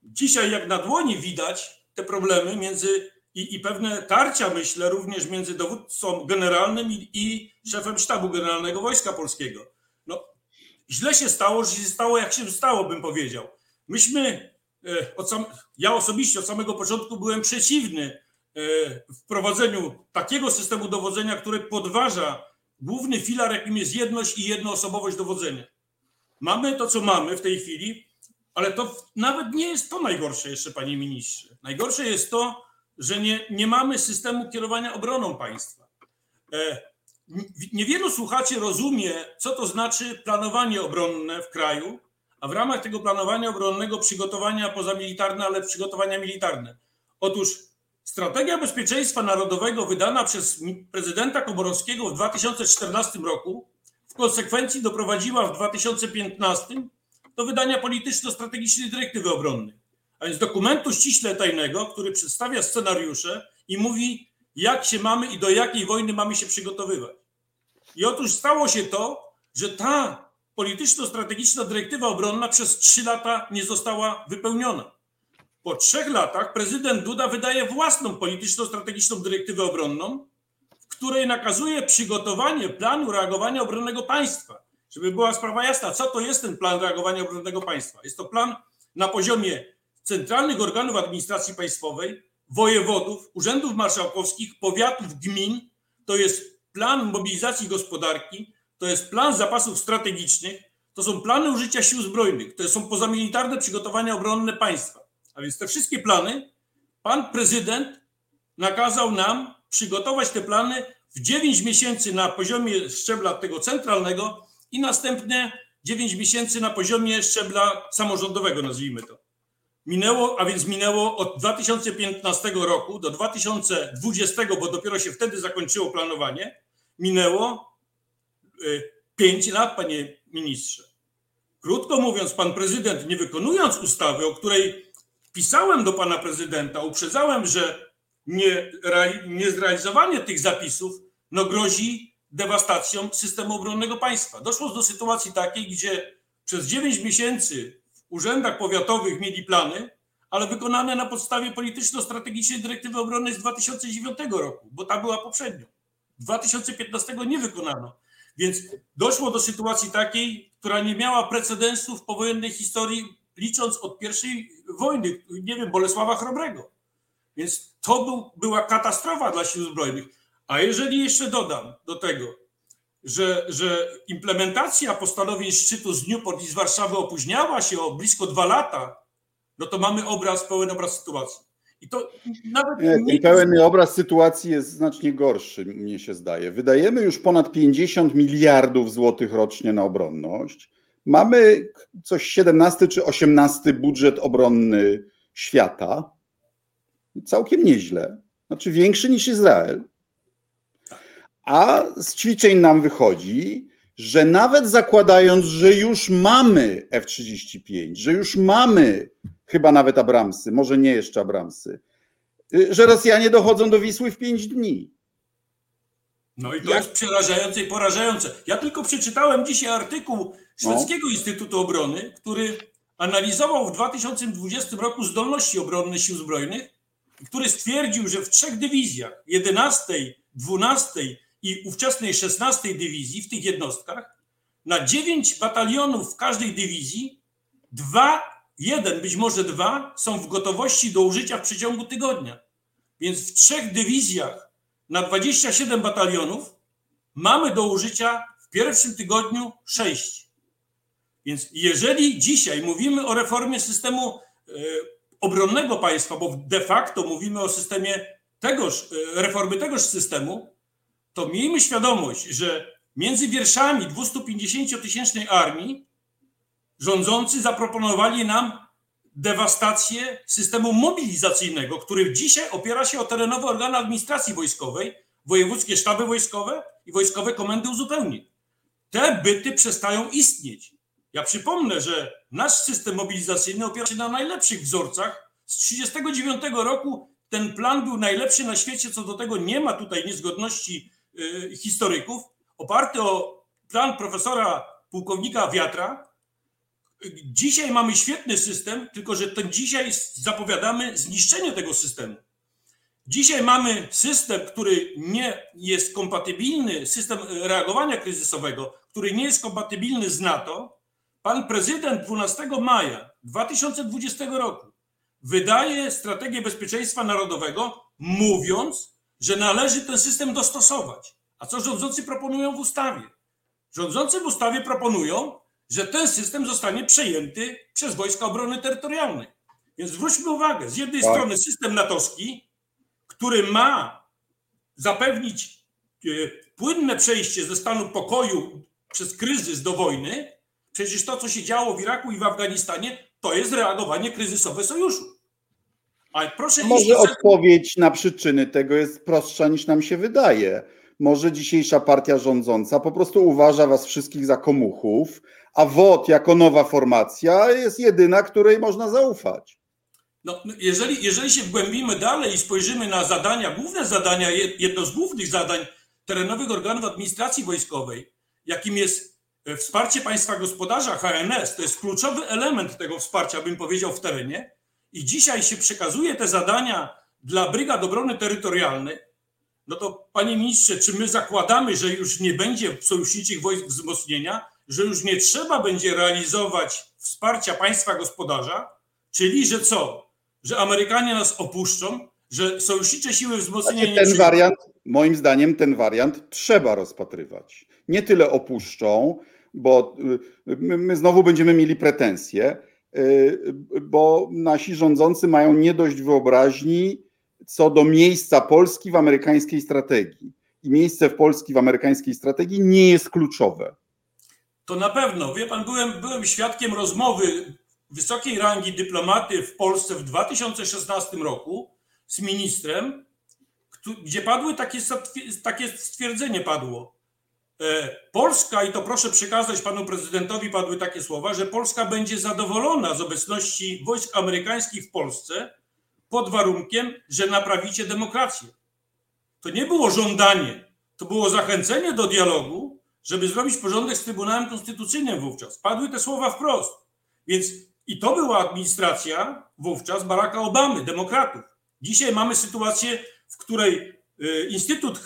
Dzisiaj, jak na dłoni widać te problemy między i, i pewne tarcia, myślę, również między dowódcą generalnym i, i szefem sztabu generalnego Wojska Polskiego. No, źle się stało, że się stało, jak się stało, bym powiedział. Myśmy, e, od sam, ja osobiście od samego początku byłem przeciwny e, wprowadzeniu takiego systemu dowodzenia, który podważa główny filar, jakim jest jedność i jednoosobowość dowodzenia. Mamy to, co mamy w tej chwili, ale to nawet nie jest to najgorsze jeszcze, panie ministrze. Najgorsze jest to, że nie, nie mamy systemu kierowania obroną państwa. E, niewielu słuchaczy rozumie, co to znaczy planowanie obronne w kraju, a w ramach tego planowania obronnego przygotowania pozamilitarne, ale przygotowania militarne. Otóż strategia bezpieczeństwa narodowego wydana przez prezydenta Komorowskiego w 2014 roku w konsekwencji doprowadziła w 2015 do wydania polityczno-strategicznej dyrektywy obronnej a więc dokumentu ściśle tajnego, który przedstawia scenariusze i mówi, jak się mamy i do jakiej wojny mamy się przygotowywać. I otóż stało się to, że ta polityczno-strategiczna dyrektywa obronna przez trzy lata nie została wypełniona. Po trzech latach prezydent Duda wydaje własną polityczno-strategiczną dyrektywę obronną, w której nakazuje przygotowanie planu reagowania obronnego państwa. Żeby była sprawa jasna, co to jest ten plan reagowania obronnego państwa? Jest to plan na poziomie centralnych organów administracji państwowej, wojewodów, urzędów marszałkowskich, powiatów, gmin. To jest plan mobilizacji gospodarki, to jest plan zapasów strategicznych, to są plany użycia sił zbrojnych, to są pozamilitarne przygotowania obronne państwa. A więc te wszystkie plany pan prezydent nakazał nam przygotować te plany w 9 miesięcy na poziomie szczebla tego centralnego i następne 9 miesięcy na poziomie szczebla samorządowego, nazwijmy to. Minęło, a więc minęło od 2015 roku do 2020, bo dopiero się wtedy zakończyło planowanie, minęło 5 y, lat, panie ministrze. Krótko mówiąc, pan prezydent, nie wykonując ustawy, o której pisałem do pana prezydenta, uprzedzałem, że nie, niezrealizowanie tych zapisów no, grozi dewastacją systemu obronnego państwa. Doszło do sytuacji takiej, gdzie przez 9 miesięcy urzędach powiatowych mieli plany, ale wykonane na podstawie polityczno-strategicznej dyrektywy obronnej z 2009 roku, bo ta była poprzednio. 2015 nie wykonano. Więc doszło do sytuacji takiej, która nie miała precedensu w powojennej historii, licząc od pierwszej wojny, nie wiem, Bolesława Chrobrego. Więc to był, była katastrofa dla sił zbrojnych. A jeżeli jeszcze dodam do tego, że, że implementacja postanowień szczytu z Newport i z Warszawy opóźniała się o blisko dwa lata, no to mamy obraz, pełen obraz sytuacji. I to nawet nie, pełen obraz sytuacji jest znacznie gorszy, mnie się zdaje. Wydajemy już ponad 50 miliardów złotych rocznie na obronność. Mamy coś 17 czy 18 budżet obronny świata. Całkiem nieźle. Znaczy większy niż Izrael. A z ćwiczeń nam wychodzi, że nawet zakładając, że już mamy F-35, że już mamy chyba nawet Abramsy, może nie jeszcze Abramsy, y, że Rosjanie dochodzą do Wisły w 5 dni. No i to Jak? jest przerażające i porażające. Ja tylko przeczytałem dzisiaj artykuł Szwedzkiego no. Instytutu Obrony, który analizował w 2020 roku zdolności obronne sił zbrojnych, który stwierdził, że w trzech dywizjach 11, 12 i ówczesnej 16 dywizji w tych jednostkach na 9 batalionów w każdej dywizji dwa, jeden, być może dwa są w gotowości do użycia w przeciągu tygodnia. Więc w trzech dywizjach na 27 batalionów mamy do użycia w pierwszym tygodniu 6. Więc jeżeli dzisiaj mówimy o reformie systemu e, obronnego państwa, bo de facto mówimy o systemie tegoż, e, reformy tegoż systemu, to miejmy świadomość, że między wierszami 250-tysięcznej armii rządzący zaproponowali nam dewastację systemu mobilizacyjnego, który dzisiaj opiera się o terenowe organy administracji wojskowej, wojewódzkie sztaby wojskowe i wojskowe komendy uzupełnień. Te byty przestają istnieć. Ja przypomnę, że nasz system mobilizacyjny opiera się na najlepszych wzorcach. Z 1939 roku ten plan był najlepszy na świecie, co do tego nie ma tutaj niezgodności historyków. Oparty o plan profesora pułkownika Wiatra. Dzisiaj mamy świetny system, tylko że ten dzisiaj zapowiadamy zniszczenie tego systemu. Dzisiaj mamy system, który nie jest kompatybilny, system reagowania kryzysowego, który nie jest kompatybilny z NATO. Pan prezydent 12 maja 2020 roku wydaje strategię bezpieczeństwa narodowego, mówiąc, że należy ten system dostosować. A co rządzący proponują w ustawie? Rządzący w ustawie proponują, że ten system zostanie przejęty przez Wojska Obrony Terytorialnej. Więc zwróćmy uwagę, z jednej tak. strony system natowski, który ma zapewnić e, płynne przejście ze stanu pokoju przez kryzys do wojny, przecież to, co się działo w Iraku i w Afganistanie, to jest reagowanie kryzysowe sojuszu. Ale proszę Może odpowiedź na przyczyny tego jest prostsza niż nam się wydaje. Może dzisiejsza partia rządząca po prostu uważa was wszystkich za komuchów, a WOT jako nowa formacja jest jedyna, której można zaufać. No, no jeżeli, jeżeli się wgłębimy dalej i spojrzymy na zadania, główne zadania, jedno z głównych zadań terenowych organów administracji wojskowej, jakim jest e, wsparcie państwa gospodarza HNS, to jest kluczowy element tego wsparcia, bym powiedział, w terenie. I dzisiaj się przekazuje te zadania dla Brygad Obrony Terytorialnej, no to panie ministrze, czy my zakładamy, że już nie będzie sojuszniczych wojsk wzmocnienia, że już nie trzeba będzie realizować wsparcia państwa gospodarza, czyli że co? Że Amerykanie nas opuszczą, że sojusznicze siły wzmocnienia. Ten wariant, moim zdaniem, ten wariant trzeba rozpatrywać. Nie tyle opuszczą, bo y, my, my znowu będziemy mieli pretensje, bo nasi rządzący mają nie dość wyobraźni co do miejsca Polski w amerykańskiej strategii. I miejsce w Polski w amerykańskiej strategii nie jest kluczowe. To na pewno. Wie pan, byłem, byłem świadkiem rozmowy wysokiej rangi dyplomaty w Polsce w 2016 roku z ministrem, gdzie padły takie, takie stwierdzenie padło. E, Polska, i to proszę przekazać panu prezydentowi, padły takie słowa, że Polska będzie zadowolona z obecności wojsk amerykańskich w Polsce pod warunkiem, że naprawicie demokrację. To nie było żądanie, to było zachęcenie do dialogu, żeby zrobić porządek z Trybunałem Konstytucyjnym wówczas. Padły te słowa wprost. Więc i to była administracja wówczas Baracka Obamy, demokratów. Dzisiaj mamy sytuację, w której y, Instytut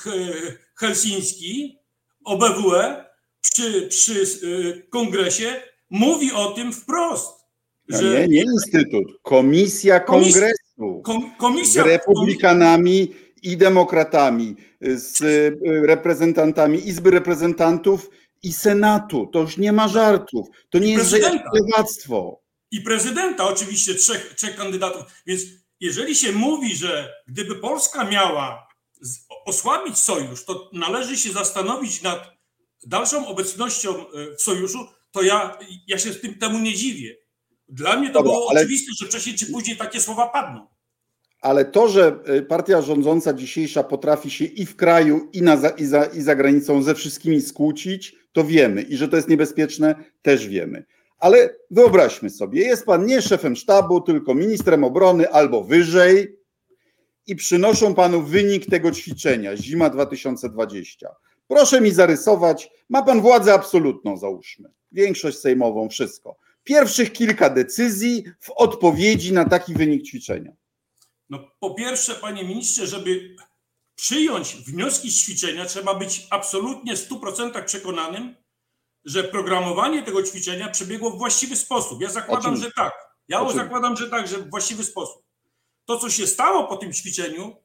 Helsiński, OBWE, przy, przy y, kongresie mówi o tym wprost. No że... Nie, nie Instytut, Komisja Kongresu. Komisja, z republikanami i demokratami, z y, reprezentantami Izby Reprezentantów i Senatu. To już nie ma żartów. To nie jest lewactwo. I prezydenta, oczywiście, trzech, trzech kandydatów. Więc jeżeli się mówi, że gdyby Polska miała osłabić sojusz, to należy się zastanowić nad dalszą obecnością y, w sojuszu, to ja, ja się tym, temu nie dziwię. Dla mnie to Dobra, było ale... oczywiste, że wcześniej czy później takie słowa padną. Ale to, że y, partia rządząca dzisiejsza potrafi się i w kraju, i, na, i, za, i za granicą ze wszystkimi skłócić, to wiemy. I że to jest niebezpieczne, też wiemy. Ale wyobraźmy sobie, jest pan nie szefem sztabu, tylko ministrem obrony albo wyżej i przynoszą panu wynik tego ćwiczenia, zima 2020. Proszę mi zarysować, ma pan władzę absolutną, załóżmy, większość sejmową, wszystko. Pierwszych kilka decyzji w odpowiedzi na taki wynik ćwiczenia. No, po pierwsze, panie ministrze, żeby przyjąć wnioski z ćwiczenia, trzeba być absolutnie w 100% przekonanym, że programowanie tego ćwiczenia przebiegło w właściwy sposób. Ja zakładam, że tak. Ja zakładam, że tak, że w właściwy sposób. To, co się stało po tym ćwiczeniu,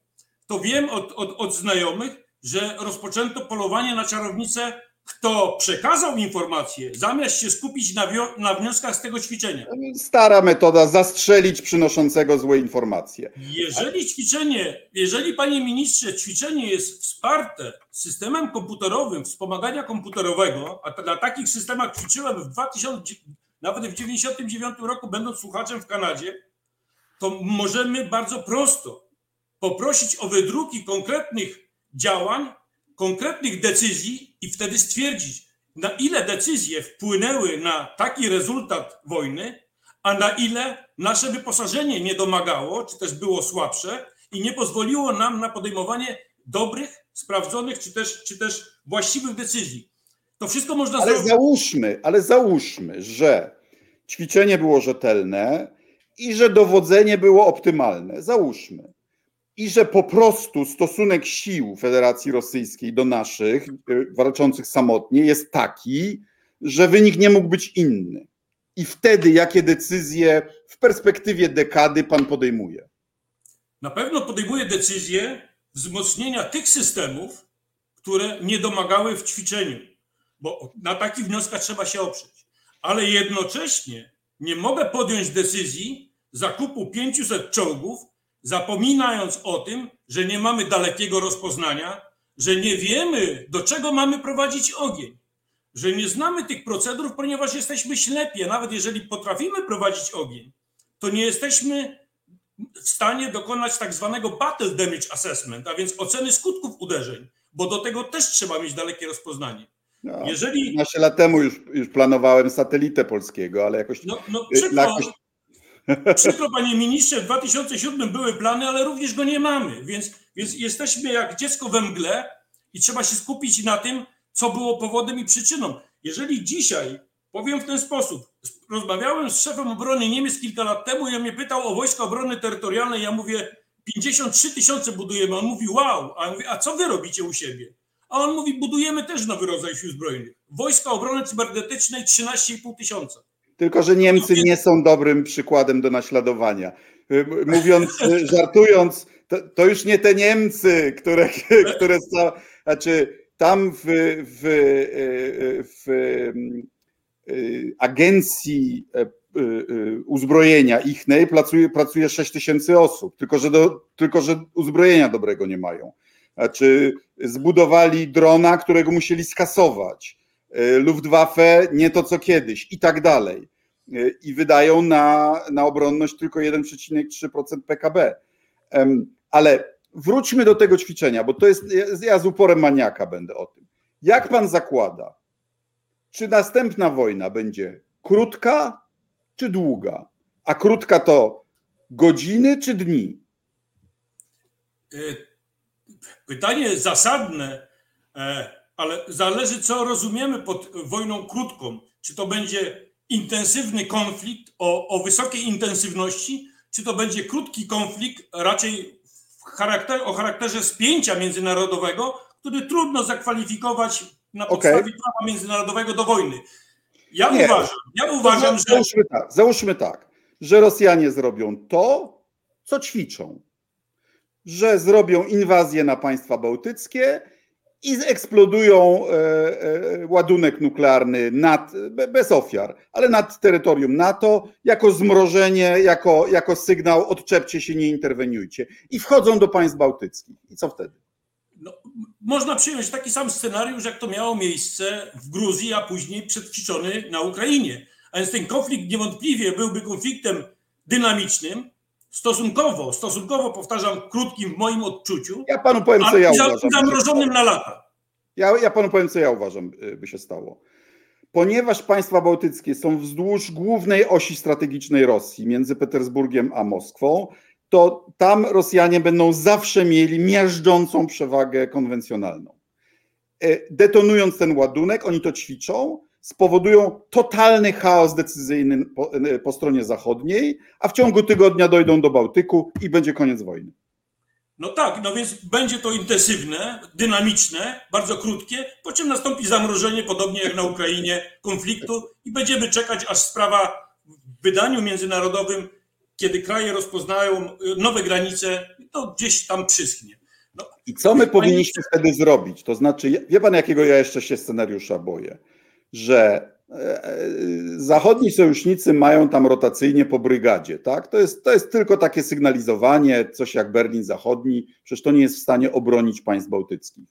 to wiem od, od, od znajomych, że rozpoczęto polowanie na czarownicę kto przekazał informacje, zamiast się skupić na, na, wnioskach z tego ćwiczenia. Stara metoda zastrzelić przynoszącego złe informacje. Jeżeli ćwiczenie, jeżeli panie ministrze, ćwiczenie jest wsparte systemem komputerowym, wspomagania komputerowego, a na takich systemach ćwiczyłem w 2000, nawet w 99 roku, będąc słuchaczem w Kanadzie, to możemy bardzo prosto poprosić o wydruki konkretnych działań, konkretnych decyzji i wtedy stwierdzić, na ile decyzje wpłynęły na taki rezultat wojny, a na ile nasze wyposażenie nie domagało, czy też było słabsze i nie pozwoliło nam na podejmowanie dobrych, sprawdzonych, czy też, czy też właściwych decyzji. To wszystko można ale zrobić. Załóżmy, ale załóżmy, że ćwiczenie było rzetelne i że dowodzenie było optymalne. Załóżmy i że po prostu stosunek sił Federacji Rosyjskiej do naszych, y, walczących samotnie, jest taki, że wynik nie mógł być inny. I wtedy jakie decyzje w perspektywie dekady pan podejmuje? Na pewno podejmuje decyzję wzmocnienia tych systemów, które nie domagały w ćwiczeniu, bo na takich wnioskach trzeba się oprzeć. Ale jednocześnie nie mogę podjąć decyzji zakupu 500 czołgów, zapominając o tym, że nie mamy dalekiego rozpoznania, że nie wiemy, do czego mamy prowadzić ogień, że nie znamy tych procedur, ponieważ jesteśmy ślepi, a nawet jeżeli potrafimy prowadzić ogień, to nie jesteśmy w stanie dokonać tak zwanego battle damage assessment, a więc oceny skutków uderzeń, bo do tego też trzeba mieć dalekie rozpoznanie. No, jeżeli... 15 lat temu już, już planowałem satelitę polskiego, ale jakoś... No, no jakoś Przykro, panie ministrze, w 2007 były plany, ale również go nie mamy, więc, więc jesteśmy jak dziecko we mgle i trzeba się skupić na tym, co było powodem i przyczyną. Jeżeli dzisiaj, powiem w ten sposób, rozmawiałem z szefem obrony Niemiec kilka lat temu i on mnie pytał o wojska obrony terytorialnej, ja mówię, 53 tysiące budujemy. On mówi, wow, a mówię, a co wy robicie u siebie? A on mówi, budujemy też nowy rodzaj sił zbrojnych. Wojska obrony cybernetycznej 13,5 tysiąca. Tylko, że Niemcy nie są dobrym przykładem do naśladowania. Mówiąc, [laughs] żartując, to, to już nie te Niemcy, które, [laughs] które są, znaczy tam w, w, w, w agencji e, uzbrojenia ichnej pracuje, pracuje 6 tysięcy osób, tylko że, do, tylko że uzbrojenia dobrego nie mają. Znaczy zbudowali drona, którego musieli skasować Y, Luftwaffe nie to co kiedyś i tak dalej. Y, I wydają na, na obronność tylko 1,3% PKB. Ale wróćmy do tego ćwiczenia, bo to jest, ja z uporem maniaka będę o tym. Jak pan zakłada, czy następna wojna będzie krótka czy długa? A krótka to godziny czy dni? Y, pytanie zasadne e, ale zależy, co rozumiemy pod wojną krótką. Czy to będzie intensywny konflikt o, o wysokiej intensywności, czy to będzie krótki konflikt raczej charakter, o charakterze spięcia międzynarodowego, który trudno zakwalifikować na podstawie okay. prawa międzynarodowego do wojny. Ja Nie. uważam, ja uważam, że. Załóżmy tak, załóżmy tak, że Rosjanie zrobią to, co ćwiczą. Że zrobią inwazję na państwa bałtyckie i eksplodują e, e, ładunek nuklearny nad, bez ofiar, ale nad terytorium NATO, jako zmrożenie, jako, jako sygnał odczepcie się, nie interweniujcie. I wchodzą do państw bałtyckich. I co wtedy? No, można przyjąć taki sam scenariusz, jak to miało miejsce w Gruzji, a później przetwiczony na Ukrainie. A więc ten konflikt niewątpliwie byłby konfliktem dynamicznym, stosunkowo, stosunkowo powtarzam, krótkim w moim odczuciu. Ja panu powiem, co ja uważam. Zamrożonym na lata. Ja, ja panu powiem, co ja uważam, y, by się stało. Ponieważ państwa bałtyckie są wzdłuż głównej osi strategicznej Rosji, między Petersburgiem a Moskwą, to tam Rosjanie będą zawsze mieli miażdżącą przewagę konwencjonalną. Y, detonując ten ładunek, oni to ćwiczą, spowodują totalny chaos decyzyjny po, po, stronie zachodniej, a w ciągu tygodnia dojdą do Bałtyku i będzie koniec wojny. No tak, no więc będzie to intensywne, dynamiczne, bardzo krótkie, po czym nastąpi zamrożenie, podobnie jak na Ukrainie, konfliktu i będziemy czekać, aż sprawa w wydaniu międzynarodowym, kiedy kraje rozpoznają nowe granice, to gdzieś tam przyschnie. No, I co my powinniśmy wtedy zrobić? To znaczy, wie pan, jakiego ja jeszcze się scenariusza boję? Że e, e, zachodni sojusznicy mają tam rotacyjnie po brygadzie, tak? To jest, to jest tylko takie sygnalizowanie, coś jak Berlin Zachodni, przecież to nie jest w stanie obronić państw bałtyckich.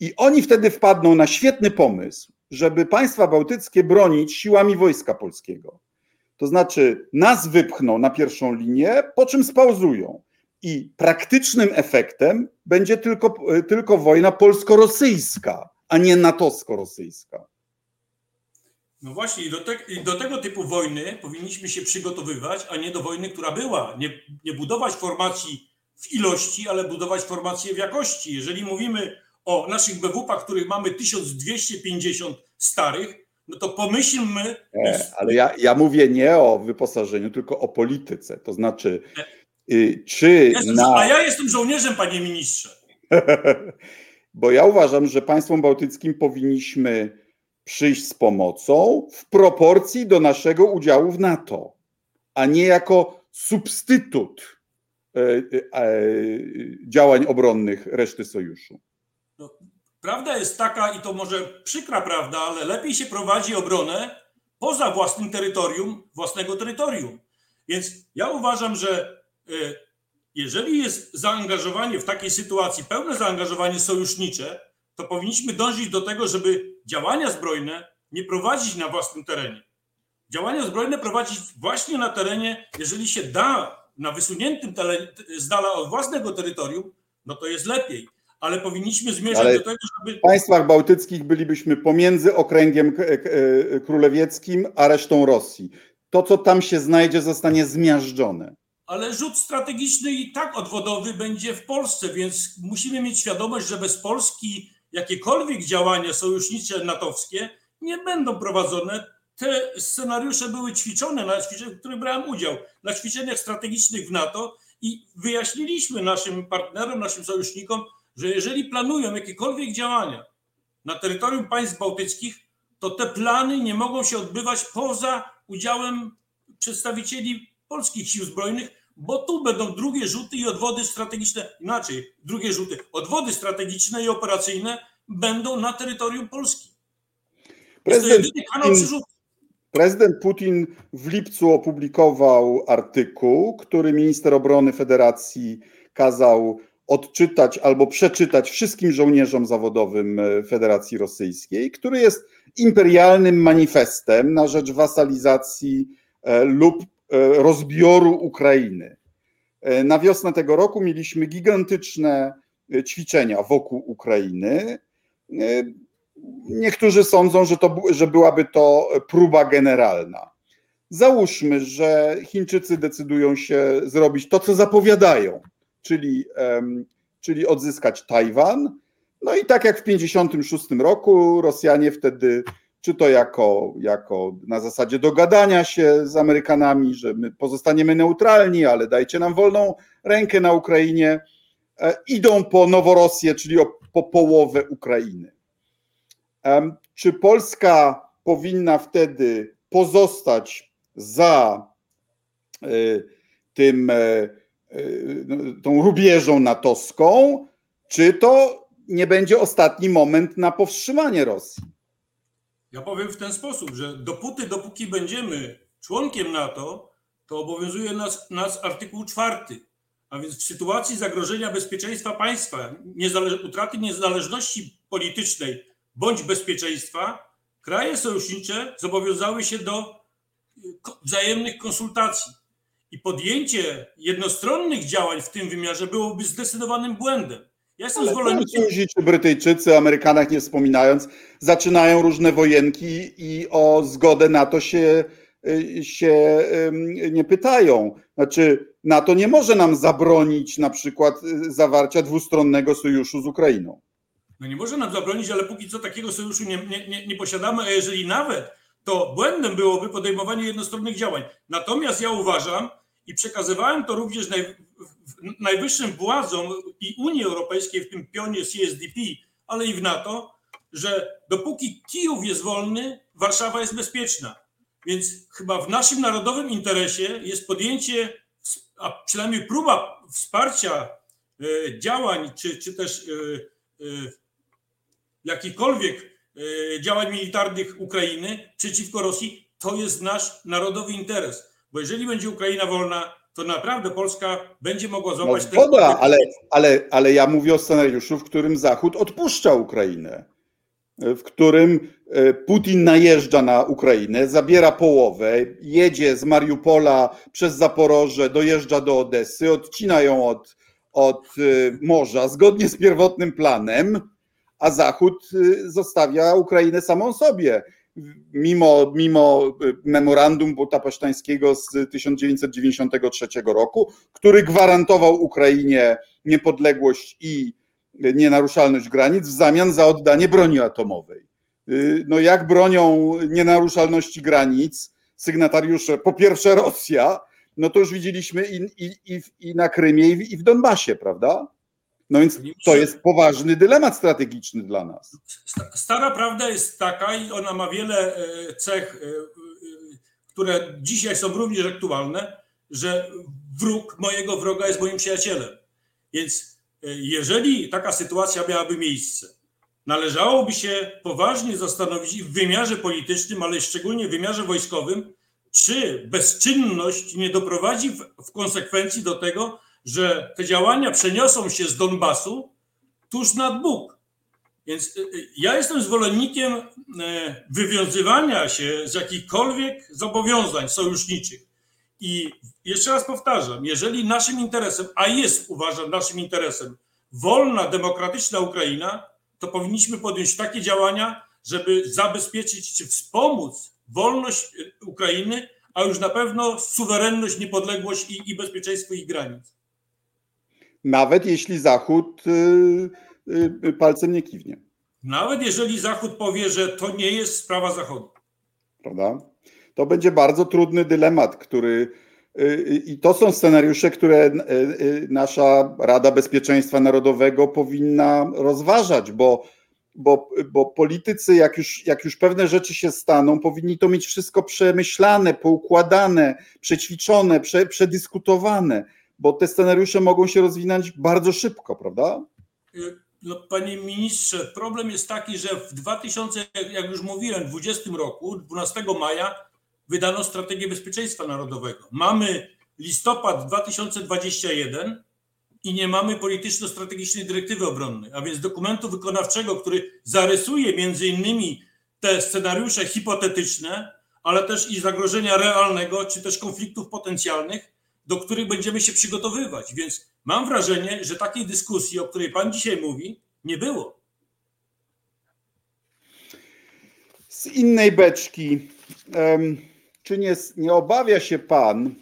I oni wtedy wpadną na świetny pomysł, żeby państwa bałtyckie bronić siłami wojska polskiego. To znaczy, nas wypchną na pierwszą linię, po czym spauzują. I praktycznym efektem będzie tylko, tylko wojna polsko-rosyjska, a nie natowsko-rosyjska. No właśnie, i do, te, i do, tego typu wojny powinniśmy się przygotowywać, a nie do wojny, która była. Nie, nie budować formacji w ilości, ale budować formacje w jakości. Jeżeli mówimy o naszych BWP-ach, których mamy 1250 starych, no to pomyślmy. Nie, ale ja, ja mówię nie o wyposażeniu, tylko o polityce. To znaczy, y, czy. Jestem, na... A ja jestem żołnierzem, panie ministrze. [laughs] Bo ja uważam, że państwom bałtyckim powinniśmy przyjść z pomocą w proporcji do naszego udziału w NATO, a nie jako substytut e, e, działań obronnych reszty sojuszu. No, prawda jest taka, i to może przykra prawda, ale lepiej się prowadzi obronę poza własnym terytorium, własnego terytorium. Więc ja uważam, że e, jeżeli jest zaangażowanie w takiej sytuacji, pełne zaangażowanie sojusznicze, to powinniśmy dążyć do tego, żeby działania zbrojne nie prowadzić na własnym terenie. Działania zbrojne prowadzić właśnie na terenie, jeżeli się da, na wysuniętym z dala od własnego terytorium, no to jest lepiej ale powinniśmy zmierzać ale do tego, żeby. W państwach bałtyckich bylibyśmy pomiędzy okręgiem e, królewieckim a resztą Rosji. To, co tam się znajdzie, zostanie zmiażdżone. Ale rzut strategiczny i tak odwodowy będzie w Polsce, więc musimy mieć świadomość, że bez Polski jakiekolwiek działania sojusznicze natowskie nie będą prowadzone. Te scenariusze były ćwiczone, na ćwiczeniach, w których brałem udział, na ćwiczeniach strategicznych w NATO i wyjaśniliśmy naszym partnerom, naszym sojusznikom, że jeżeli planują jakiekolwiek działania na terytorium państw bałtyckich, to te plany nie mogą się odbywać poza udziałem przedstawicieli polskich sił zbrojnych, bo tu będą drugie rzuty i odwody strategiczne, inaczej, drugie rzuty, odwody strategiczne i operacyjne będą na terytorium Polski. Prezydent Putin, prezydent Putin w lipcu opublikował artykuł, który minister obrony Federacji kazał odczytać albo przeczytać wszystkim żołnierzom zawodowym e, Federacji Rosyjskiej, który jest imperialnym manifestem na rzecz wasalizacji e, lub rozbioru Ukrainy. Na wiosnę tego roku mieliśmy gigantyczne ćwiczenia wokół Ukrainy. Niektórzy sądzą, że, to, że byłaby to próba generalna. Załóżmy, że Chińczycy decydują się zrobić to, co zapowiadają, czyli, czyli odzyskać Tajwan. No i tak jak w 1956 roku Rosjanie wtedy, czy to jako, jako na zasadzie dogadania się z Amerykanami, że my pozostaniemy neutralni, ale dajcie nam wolną rękę na Ukrainie, e, idą po Noworosję, czyli po połowę Ukrainy. Czy Polska powinna wtedy pozostać za e, tym e, no, tą rubieżą natowską, czy to nie będzie ostatni moment na powstrzymanie Rosji? Ja powiem w ten sposób, że dopóty, dopóki będziemy członkiem NATO, to obowiązuje nas, nas artykuł czwarty. A więc w sytuacji zagrożenia bezpieczeństwa państwa, niezale utraty niezależności politycznej bądź bezpieczeństwa, kraje sojusznicze zobowiązały się do wzajemnych konsultacji. I podjęcie jednostronnych działań w tym wymiarze byłoby zdecydowanym błędem. Ja jestem zwolennikiem. Czy Brytyjczycy, Amerykanach nie wspominając, zaczynają różne wojenki i o zgodę na to się, y, się nie pytają. Znaczy, NATO nie może nam zabronić na przykład y, zawarcia dwustronnego sojuszu z Ukrainą. No nie może nam zabronić, ale póki co takiego sojuszu nie, nie, nie, nie posiadamy, a jeżeli nawet, to błędem byłoby podejmowanie jednostronnych działań. Natomiast ja uważam, i przekazywałem to również naj, najwyższym władzom i Unii Europejskiej, w tym pionie CSDP, ale i w NATO, że dopóki Kijów jest wolny, Warszawa jest bezpieczna. Więc chyba w naszym narodowym interesie jest podjęcie, a przynajmniej próba wsparcia działań, czy, czy też jakichkolwiek działań militarnych Ukrainy przeciwko Rosji, to jest nasz narodowy interes. Bo jeżeli będzie Ukraina wolna, to naprawdę Polska będzie mogła złapać no, zgoda, ale, ale, ale ja mówię o scenariuszu, w którym Zachód odpuszcza Ukrainę, w którym e, Putin najeżdża na Ukrainę, zabiera połowę, jedzie z Mariupola przez Zaporoże, dojeżdża do Odessy, odcina ją od, od e, morza zgodnie z pierwotnym planem, a Zachód e, zostawia Ukrainę samą sobie mimo, mimo y, memorandum budapesztańskiego z 1993 roku, który gwarantował Ukrainie niepodległość i nienaruszalność granic w zamian za oddanie broni atomowej. Y, no jak bronią nienaruszalności granic sygnatariusze, po pierwsze Rosja, no to już widzieliśmy i, i, i na Krymie, i w Donbasie, prawda? No więc to jest poważny dylemat strategiczny dla nas. Stara prawda jest taka i ona ma wiele e, cech, e, e, które dzisiaj są również aktualne, że wróg mojego wroga jest moim przyjacielem. Więc jeżeli taka sytuacja miałaby miejsce, należałoby się poważnie zastanowić w wymiarze politycznym, ale szczególnie w wymiarze wojskowym, czy bezczynność nie doprowadzi w, w konsekwencji do tego, że te działania przeniosą się z Donbasu tuż nad Bóg. Więc y, y, ja jestem zwolennikiem e, wywiązywania się z jakichkolwiek zobowiązań sojuszniczych. I jeszcze raz powtarzam, jeżeli naszym interesem, a jest uważam naszym interesem, wolna, demokratyczna Ukraina, to powinniśmy podjąć takie działania, żeby zabezpieczyć czy wspomóc wolność y, Ukrainy, a już na pewno suwerenność, niepodległość i, i bezpieczeństwo ich granic nawet jeśli Zachód y, y, palcem nie kiwnie. Nawet jeżeli Zachód powie, że to nie jest sprawa Zachodu. Prawda? To będzie bardzo trudny dylemat, który. Y, I to są scenariusze, które nasza Rada Bezpieczeństwa Narodowego powinna rozważać, bo, bo, bo politycy, jak już, jak już pewne rzeczy się staną, powinni to mieć wszystko przemyślane, poukładane, przećwiczone, prze, przedyskutowane bo te scenariusze mogą się rozwinąć bardzo szybko, prawda? No, panie ministrze, problem jest taki, że w 2000, jak już mówiłem, 20 roku, 12 maja, wydano strategię bezpieczeństwa narodowego. Mamy listopad 2021 i nie mamy polityczno-strategicznej dyrektywy obronnej, a więc dokumentu wykonawczego, który zarysuje między innymi te scenariusze hipotetyczne, ale też i zagrożenia realnego, czy też konfliktów potencjalnych, do których będziemy się przygotowywać. Więc mam wrażenie, że takiej dyskusji, o której Pan dzisiaj mówi, nie było. Z innej beczki. Czy nie, nie obawia się Pan,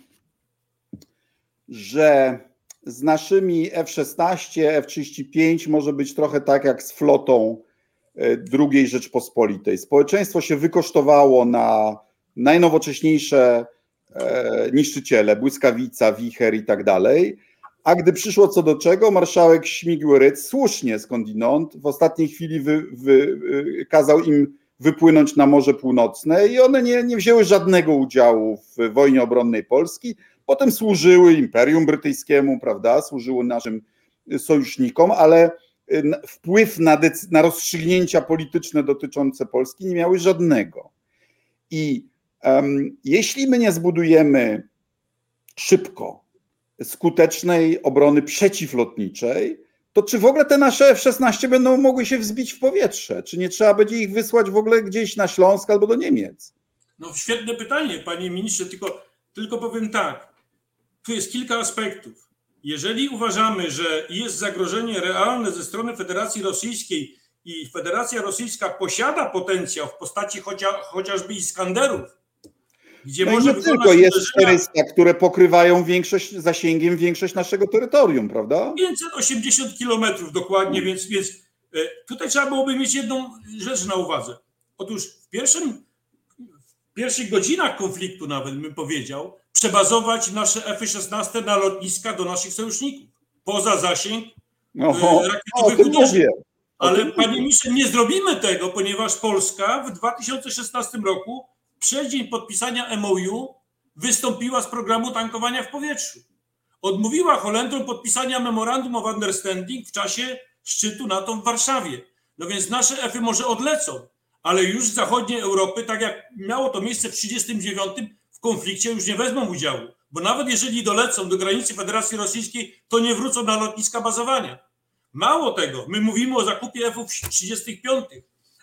że z naszymi F-16, F-35 może być trochę tak jak z flotą e, II Rzeczpospolitej. Społeczeństwo się wykosztowało na najnowocześniejsze niszczyciele, błyskawica, wicher i tak dalej. A gdy przyszło co do czego, marszałek Śmigły-Rydz słusznie skądinąd w ostatniej chwili wy, wy, kazał im wypłynąć na Morze Północne i one nie, nie wzięły żadnego udziału w wojnie obronnej Polski. Potem służyły Imperium Brytyjskiemu, prawda, służyły naszym sojusznikom, ale wpływ na, na rozstrzygnięcia polityczne dotyczące Polski nie miały żadnego. I jeśli my nie zbudujemy szybko skutecznej obrony przeciwlotniczej, to czy w ogóle te nasze F-16 będą mogły się wzbić w powietrze? Czy nie trzeba będzie ich wysłać w ogóle gdzieś na Śląsk albo do Niemiec? No świetne pytanie, panie ministrze, tylko, tylko powiem tak. Tu jest kilka aspektów. Jeżeli uważamy, że jest zagrożenie realne ze strony Federacji Rosyjskiej i Federacja Rosyjska posiada potencjał w postaci chocia, chociażby Iskanderów, gdzie no może nie tylko jest 400, które pokrywają większość zasięgiem większość naszego terytorium, prawda? 580 kilometrów dokładnie, hmm. więc, więc e, tutaj trzeba byłoby mieć jedną rzecz na uwadze. Otóż w pierwszym w pierwszych godzinach konfliktu nawet bym powiedział, przebazować nasze F-16 na lotniska do naszych sojuszników. Poza zasięg Oho, rakietowych uderzeń. Ale panie ministrze, nie zrobimy tego, ponieważ Polska w 2016 roku przeddzień podpisania MOU wystąpiła z programu tankowania w powietrzu. odmówiła Holendrom podpisania Memorandum of Understanding w czasie szczytu NATO w Warszawie. No więc nasze F-y może odlecą, ale już z zachodniej Europy, tak jak miało to miejsce w 1939, w konflikcie już nie wezmą udziału. Bo nawet jeżeli dolecą do granicy Federacji Rosyjskiej, to nie wrócą na lotniska bazowania. Mało tego, my mówimy o zakupie F-ów 35,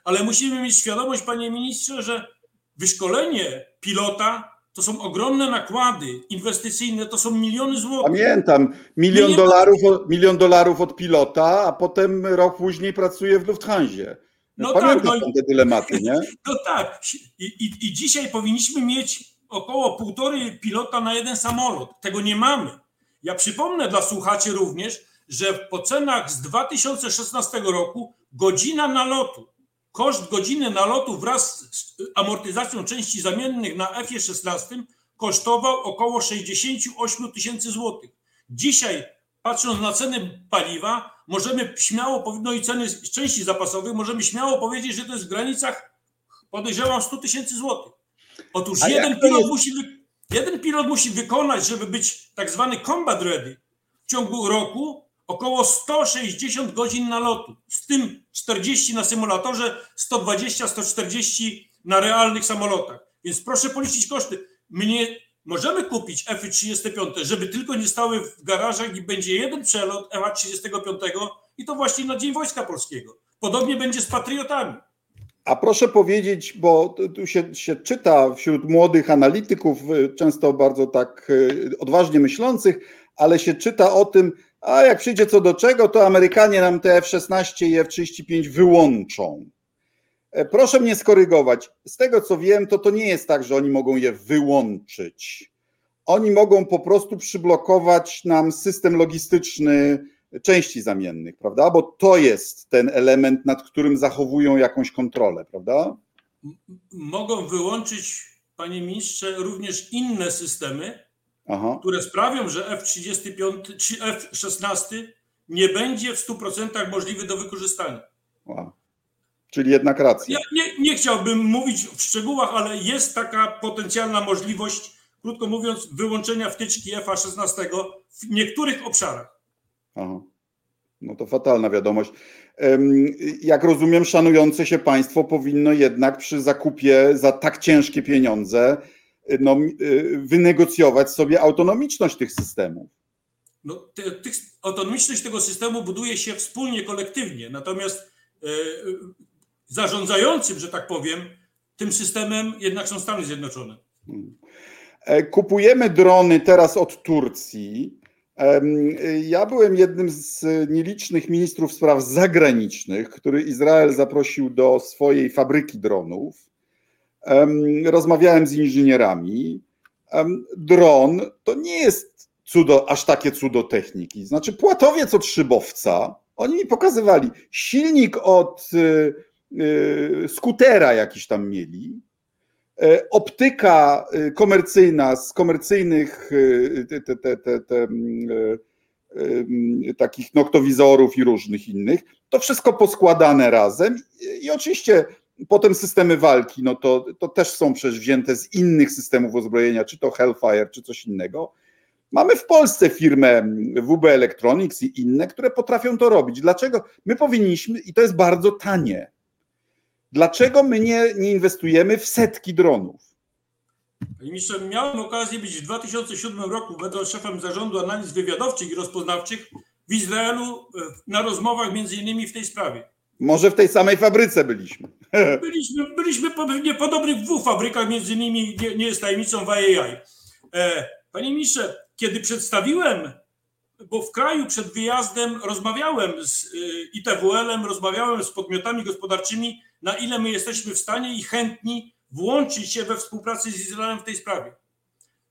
ale musimy mieć świadomość, panie ministrze, że wyszkolenie pilota to są ogromne nakłady inwestycyjne, to są miliony złotych. Pamiętam, milion, dolarów, milion dolarów od pilota, a potem rok później pracuje w Lufthansie. No Pamiętam tak, no, te dylematy, nie? [laughs] No tak. I, i, I dzisiaj powinniśmy mieć około półtorej pilota na jeden samolot. Tego nie mamy. Ja przypomnę dla słuchaczy również, że po cenach z 2016 roku godzina nalotu, koszt godziny nalotu wraz z amortyzacją części zamiennych na F-16 kosztował około 68 tysięcy złotych. Dzisiaj, patrząc na ceny paliwa, możemy śmiało, no i ceny części zapasowych, możemy śmiało powiedzieć, że to jest w granicach, podejrzewam, 100 tysięcy złotych. Otóż jeden pilot, musi, jeden pilot musi wykonać, żeby być tak zwany combat ready w ciągu roku około 160 godzin nalotu, z tym 40 na symulatorze, 120-140 na realnych samolotach. Więc proszę policzyć koszty. My nie możemy kupić F-35, żeby tylko nie stały w garażach i będzie jeden przelot F-35 i to właśnie na Dzień Wojska Polskiego. Podobnie będzie z Patriotami. A proszę powiedzieć, bo tu się, się, czyta wśród młodych analityków, y, często bardzo tak y, odważnie myślących, ale się czyta o tym, a jak przyjdzie co do czego, to Amerykanie nam te F-16 i F-35 wyłączą. E, proszę mnie skorygować. Z tego co wiem, to to nie jest tak, że oni mogą je wyłączyć. Oni mogą po prostu przyblokować nam system logistyczny części zamiennych, prawda? Bo to jest ten element, nad którym zachowują jakąś kontrolę, prawda? Mogą wyłączyć, panie ministrze, również inne systemy, Aha. które sprawią, że F-35 czy F-16 nie będzie w 100% możliwy do wykorzystania. Wow. Czyli jednak racja. Ja nie, nie chciałbym mówić w szczegółach, ale jest taka potencjalna możliwość, krótko mówiąc, wyłączenia wtyczki F-16 w niektórych obszarach. Aha. No to fatalna wiadomość. Jak rozumiem, szanujące się państwo powinno jednak przy zakupie za tak ciężkie pieniądze no, y, wynegocjować sobie autonomiczność tych systemów. No, te, tych, autonomiczność tego systemu buduje się wspólnie, kolektywnie. Natomiast e, zarządzającym, że tak powiem, tym systemem jednak są Stany Zjednoczone. Hmm. E, kupujemy drony teraz od Turcji. Ja byłem jednym z nielicznych ministrów spraw zagranicznych, który Izrael zaprosił do swojej fabryki dronów. Rozmawiałem z inżynierami. Dron to nie jest cudo, aż takie cudo techniki. Znaczy, płatowiec od szybowca, oni mi pokazywali silnik od y, y, skutera jakiś tam mieli, e, optyka y, komercyjna z komercyjnych te, te, te, te mm, takich noktowizorów i różnych innych. To wszystko poskładane razem i oczywiście Potem systemy walki, no to, to też są przecież wzięte z innych systemów uzbrojenia, czy to Hellfire, czy coś innego. Mamy w Polsce firmę WB Electronics i inne, które potrafią to robić. Dlaczego my powinniśmy, i to jest bardzo tanie, dlaczego my nie, nie inwestujemy w setki dronów? Panie ministrze, miałem okazję być w 2007 roku, będąc szefem zarządu analiz wywiadowczych i rozpoznawczych w Izraelu e, na rozmowach między innymi w tej sprawie. Może w tej samej fabryce byliśmy. [laughs] Byliśmy, byliśmy pewnie podobnych dwóch fabrykach, między innymi nie, nie jest tajemnicą w. E, panie ministrze, kiedy przedstawiłem, bo w kraju przed wyjazdem rozmawiałem z e, ITWL-em, rozmawiałem z podmiotami gospodarczymi, na ile my jesteśmy w stanie i chętni włączyć się we współpracę z Izraelem w tej sprawie.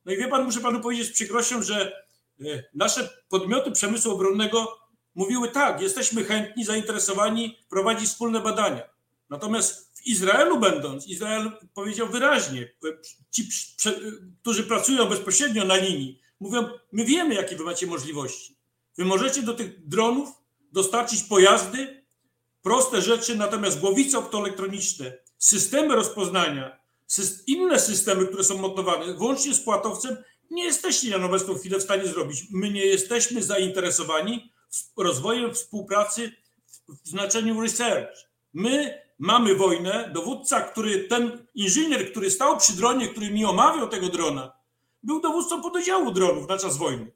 No i wie pan, muszę panu powiedzieć z przykrością, że e, nasze podmioty przemysłu obronnego mówiły tak, jesteśmy chętni, zainteresowani prowadzić wspólne badania. Natomiast w Izraelu będąc, Izrael powiedział wyraźnie, ci, którzy pracują bezpośrednio na linii, mówią, my wiemy, jakie wy macie możliwości. Wy możecie do tych dronów dostarczyć pojazdy, proste rzeczy, natomiast głowice optoelektroniczne, systemy rozpoznania, inne systemy, które są montowane, włącznie z płatowcem, nie jesteście na obecną chwilę w stanie zrobić. My nie jesteśmy zainteresowani rozwojem współpracy w znaczeniu research. My mamy wojnę, dowódca, który ten inżynier, który stał przy dronie, który mi omawiał tego drona, był dowódcą pododdziału dronów na czas wojny.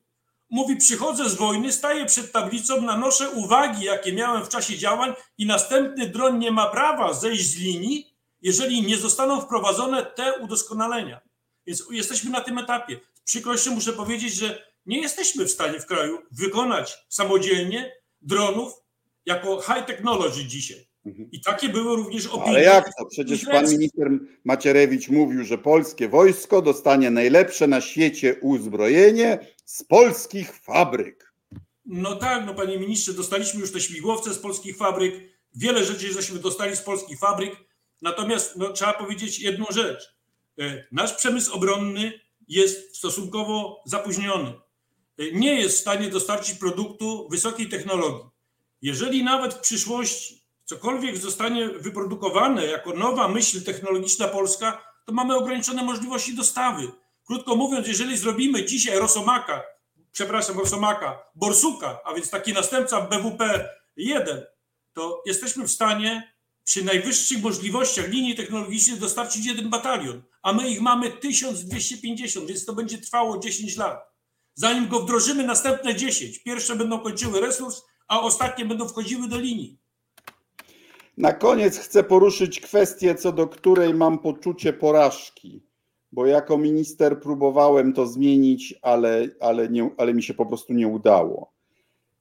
Mówi, przychodzę z wojny, staję przed tablicą, nanoszę uwagi, jakie miałem w czasie działań i następny dron nie ma prawa zejść z linii, jeżeli nie zostaną wprowadzone te udoskonalenia. Więc jesteśmy na tym etapie. Z przykrością muszę powiedzieć, że nie jesteśmy w stanie w kraju wykonać samodzielnie dronów jako high technology dzisiaj. Mhm. I takie były również opinie. Ale jak to? Przecież pan minister Macierewicz mówił, że polskie wojsko dostanie najlepsze na świecie uzbrojenie z polskich fabryk. No tak, no panie ministrze, dostaliśmy już te śmigłowce z polskich fabryk, wiele rzeczy żeśmy dostali z polskich fabryk, natomiast no, trzeba powiedzieć jedną rzecz. E, nasz przemysł obronny jest stosunkowo zapóźniony. E, nie jest w stanie dostarczyć produktu wysokiej technologii. Jeżeli nawet w przyszłości cokolwiek zostanie wyprodukowane jako nowa myśl technologiczna polska, to mamy ograniczone możliwości dostawy. Krótko mówiąc, jeżeli zrobimy dzisiaj Rosomaka, przepraszam, Rosomaka, Borsuka, a więc taki następca BWP-1, to jesteśmy w stanie przy najwyższych możliwościach linii technologicznej dostarczyć jeden batalion, a my ich mamy 1250, więc to będzie trwało 10 lat. Zanim go wdrożymy, następne 10. Pierwsze będą kończyły resurs, a ostatnie będą wchodziły do linii. Na koniec chcę poruszyć kwestię, co do której mam poczucie porażki, bo jako minister próbowałem to zmienić, ale, ale, nie, ale mi się po prostu nie udało.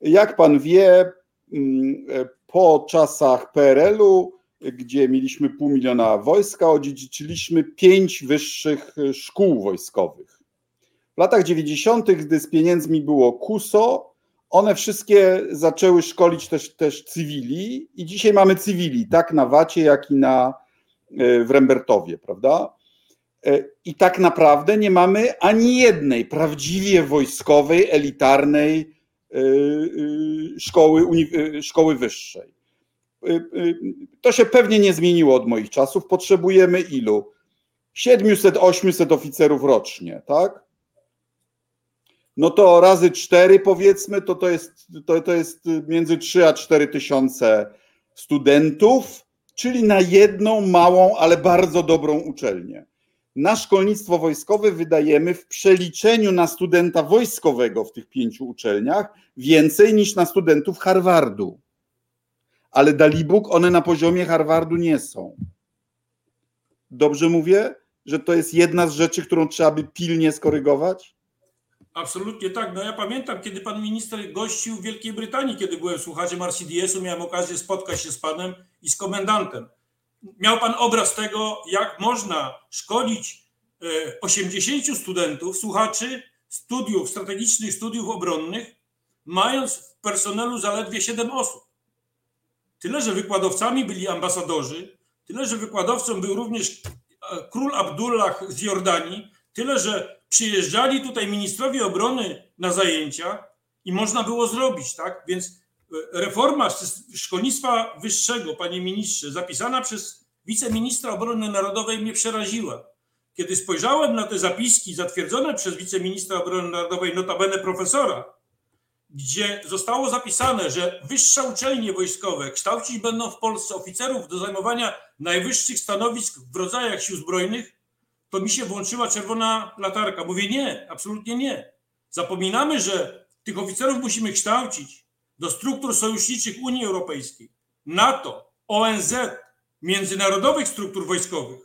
Jak pan wie, mm, po czasach PRL-u, gdzie mieliśmy pół miliona wojska, odziedziczyliśmy pięć wyższych szkół wojskowych. W latach 90., gdy z pieniędzmi było KUSO, one wszystkie zaczęły szkolić też, też cywili i dzisiaj mamy cywili, tak na Wacie, jak i na, e, w Rembertowie, prawda? E, I tak naprawdę nie mamy ani jednej prawdziwie wojskowej, elitarnej e, szkoły, szkoły wyższej. To się pewnie nie zmieniło od moich czasów. Potrzebujemy ilu? 700-800 oficerów rocznie, tak? No to razy cztery powiedzmy, to to jest, to, to jest między 3 a 4 tysiące studentów, czyli na jedną małą, ale bardzo dobrą uczelnię. Na szkolnictwo wojskowe wydajemy w przeliczeniu na studenta wojskowego w tych pięciu uczelniach więcej niż na studentów Harvardu. Ale dalibóg one na poziomie Harvardu nie są. Dobrze mówię, że to jest jedna z rzeczy, którą trzeba by pilnie skorygować? Absolutnie tak. No ja pamiętam, kiedy pan minister gościł w Wielkiej Brytanii, kiedy byłem słuchaczem RCDS-u, miałem okazję spotkać się z panem i z komendantem. Miał pan obraz tego, jak można szkolić 80 e, studentów, słuchaczy studiów, strategicznych studiów obronnych, mając w personelu zaledwie 7 osób. Tyle, że wykładowcami byli ambasadorzy, tyle, że wykładowcą był również e, król Abdullah z Jordanii, tyle, że przyjeżdżali tutaj ministrowie obrony na zajęcia i można było zrobić, tak? Więc e, reforma szkolnictwa wyższego, panie ministrze, zapisana przez wiceministra obrony narodowej mnie przeraziła. Kiedy spojrzałem na te zapiski zatwierdzone przez wiceministra obrony narodowej, notabene profesora, gdzie zostało zapisane, że wyższe uczelnie wojskowe kształcić będą w Polsce oficerów do zajmowania najwyższych stanowisk w rodzajach sił zbrojnych, to mi się włączyła czerwona latarka. Mówię nie, absolutnie nie. Zapominamy, że tych oficerów musimy kształcić do struktur sojuszniczych Unii Europejskiej, NATO, ONZ, międzynarodowych struktur wojskowych,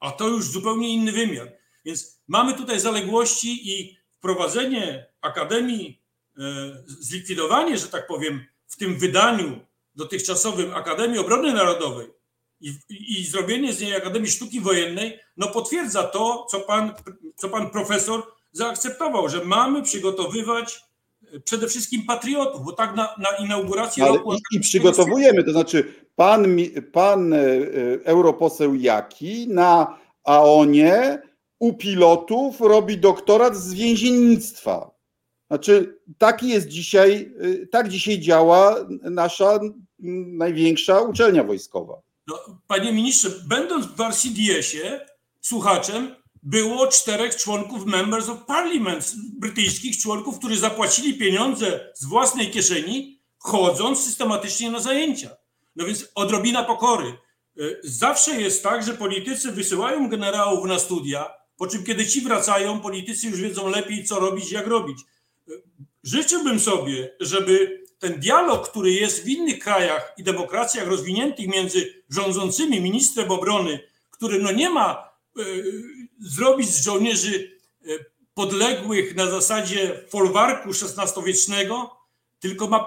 a to już zupełnie inny wymiar. Więc mamy tutaj zaległości i wprowadzenie Akademii, e, zlikwidowanie, że tak powiem, w tym wydaniu dotychczasowym Akademii Obrony Narodowej i, i zrobienie z niej Akademii Sztuki Wojennej no potwierdza to, co pan, co pan profesor zaakceptował, że mamy przygotowywać e, przede wszystkim patriotów, bo tak na, na inaugurację Ale roku... I, I przygotowujemy, to znaczy pan, pan e, europoseł Jaki na AONie u pilotów robi doktorat z więziennictwa. Znaczy, taki jest dzisiaj, e, tak dzisiaj działa nasza największa uczelnia wojskowa. No, panie ministrze, będąc w RCDS-ie słuchaczem, było czterech członków Members of Parliament, brytyjskich członków, którzy zapłacili pieniądze z własnej kieszeni, chodząc systematycznie na zajęcia. No więc odrobina pokory. E, zawsze jest tak, że politycy wysyłają generałów na studia, po czym kiedy ci wracają, politycy już wiedzą lepiej, co robić, jak robić. E, życzyłbym sobie, żeby ten dialog, który jest w innych krajach i demokracjach rozwiniętych między rządzącymi, ministrem obrony, który no nie ma y, zrobić z żołnierzy y, podległych na zasadzie folwarku XVI-wiecznego, tylko ma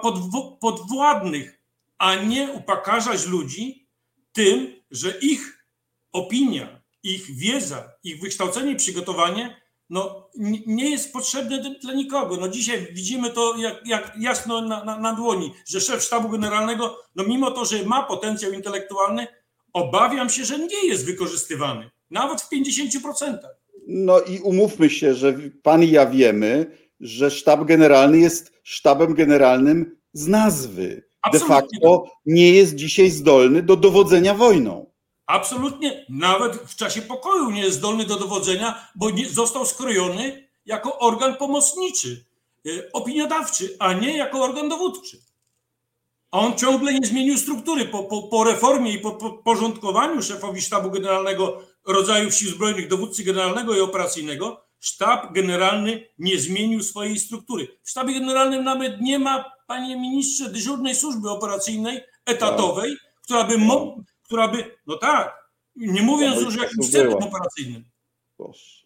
podwładnych, a nie upokarzać ludzi tym, że ich opinia, ich wiedza, ich wykształcenie i przygotowanie no, nie jest potrzebne dla nikogo. No dzisiaj widzimy to jak, jak jasno na, na, na dłoni, że szef sztabu generalnego, no mimo to, że ma potencjał intelektualny, obawiam się, że nie jest wykorzystywany, nawet w 50%. No i umówmy się, że pan i ja wiemy, że sztab generalny jest sztabem generalnym z nazwy. Absolutnie. De facto nie jest dzisiaj zdolny do dowodzenia wojną. Absolutnie, nawet w czasie pokoju nie jest zdolny do dowodzenia, bo został skrojony jako organ pomocniczy, e, opiniodawczy, a nie jako organ dowódczy. A on ciągle nie zmienił struktury. Po, po, po reformie i po, po porządkowaniu szefowi sztabu generalnego rodzajów sił zbrojnych, dowódcy generalnego i operacyjnego, sztab generalny nie zmienił swojej struktury. W sztabie generalnym nawet nie ma, panie ministrze, dyżurnej służby operacyjnej etatowej, która by mogła która by, no tak, nie mówiąc już o jakimś centrum operacyjnym.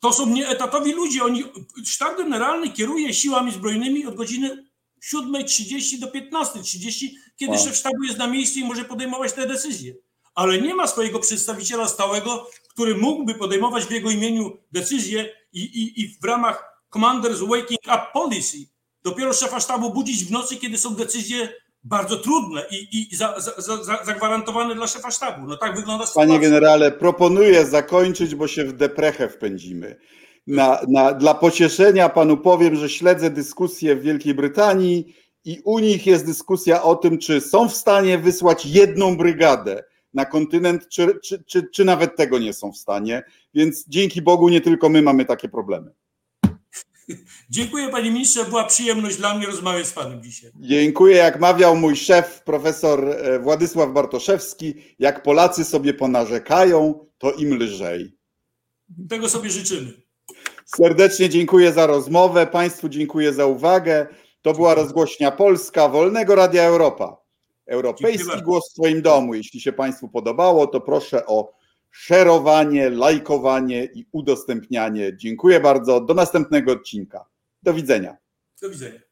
To są nieetatowi ludzie. Oni, sztab generalny kieruje siłami zbrojnymi od godziny 7.30 do 15.30, kiedy szef sztabu jest na miejscu i może podejmować te decyzje. Ale nie ma swojego przedstawiciela stałego, który mógłby podejmować w jego imieniu decyzje i, i, i w ramach Commanders Waking Up Policy dopiero szefa sztabu budzić w nocy, kiedy są decyzje bardzo trudne i, i za, za, za, zagwarantowane dla szefa sztabu. No tak wygląda sytuacja. Panie generale, proponuję zakończyć, bo się w deprechę wpędzimy. Na, na, dla pocieszenia panu powiem, że śledzę dyskusję w Wielkiej Brytanii i u nich jest dyskusja o tym, czy są w stanie wysłać jedną brygadę na kontynent, czy, czy, czy, czy nawet tego nie są w stanie. Więc dzięki Bogu nie tylko my mamy takie problemy. [laughs] Dziękuję panie ministrze, była przyjemność dla mnie rozmawiać z panem dzisiaj. Dziękuję, jak mawiał mój szef, profesor e, Władysław Bartoszewski, jak Polacy sobie ponarzekają, to im lżej. Tego sobie życzymy. Serdecznie dziękuję za rozmowę, państwu dziękuję za uwagę. To była rozgłośnia Polska Wolnego Radia Europa. Europejski głos w swoim domu. Jeśli się państwu podobało, to proszę o szerowanie, lajkowanie i udostępnianie. Dziękuję bardzo. Do następnego odcinka. Do widzenia. Do widzenia.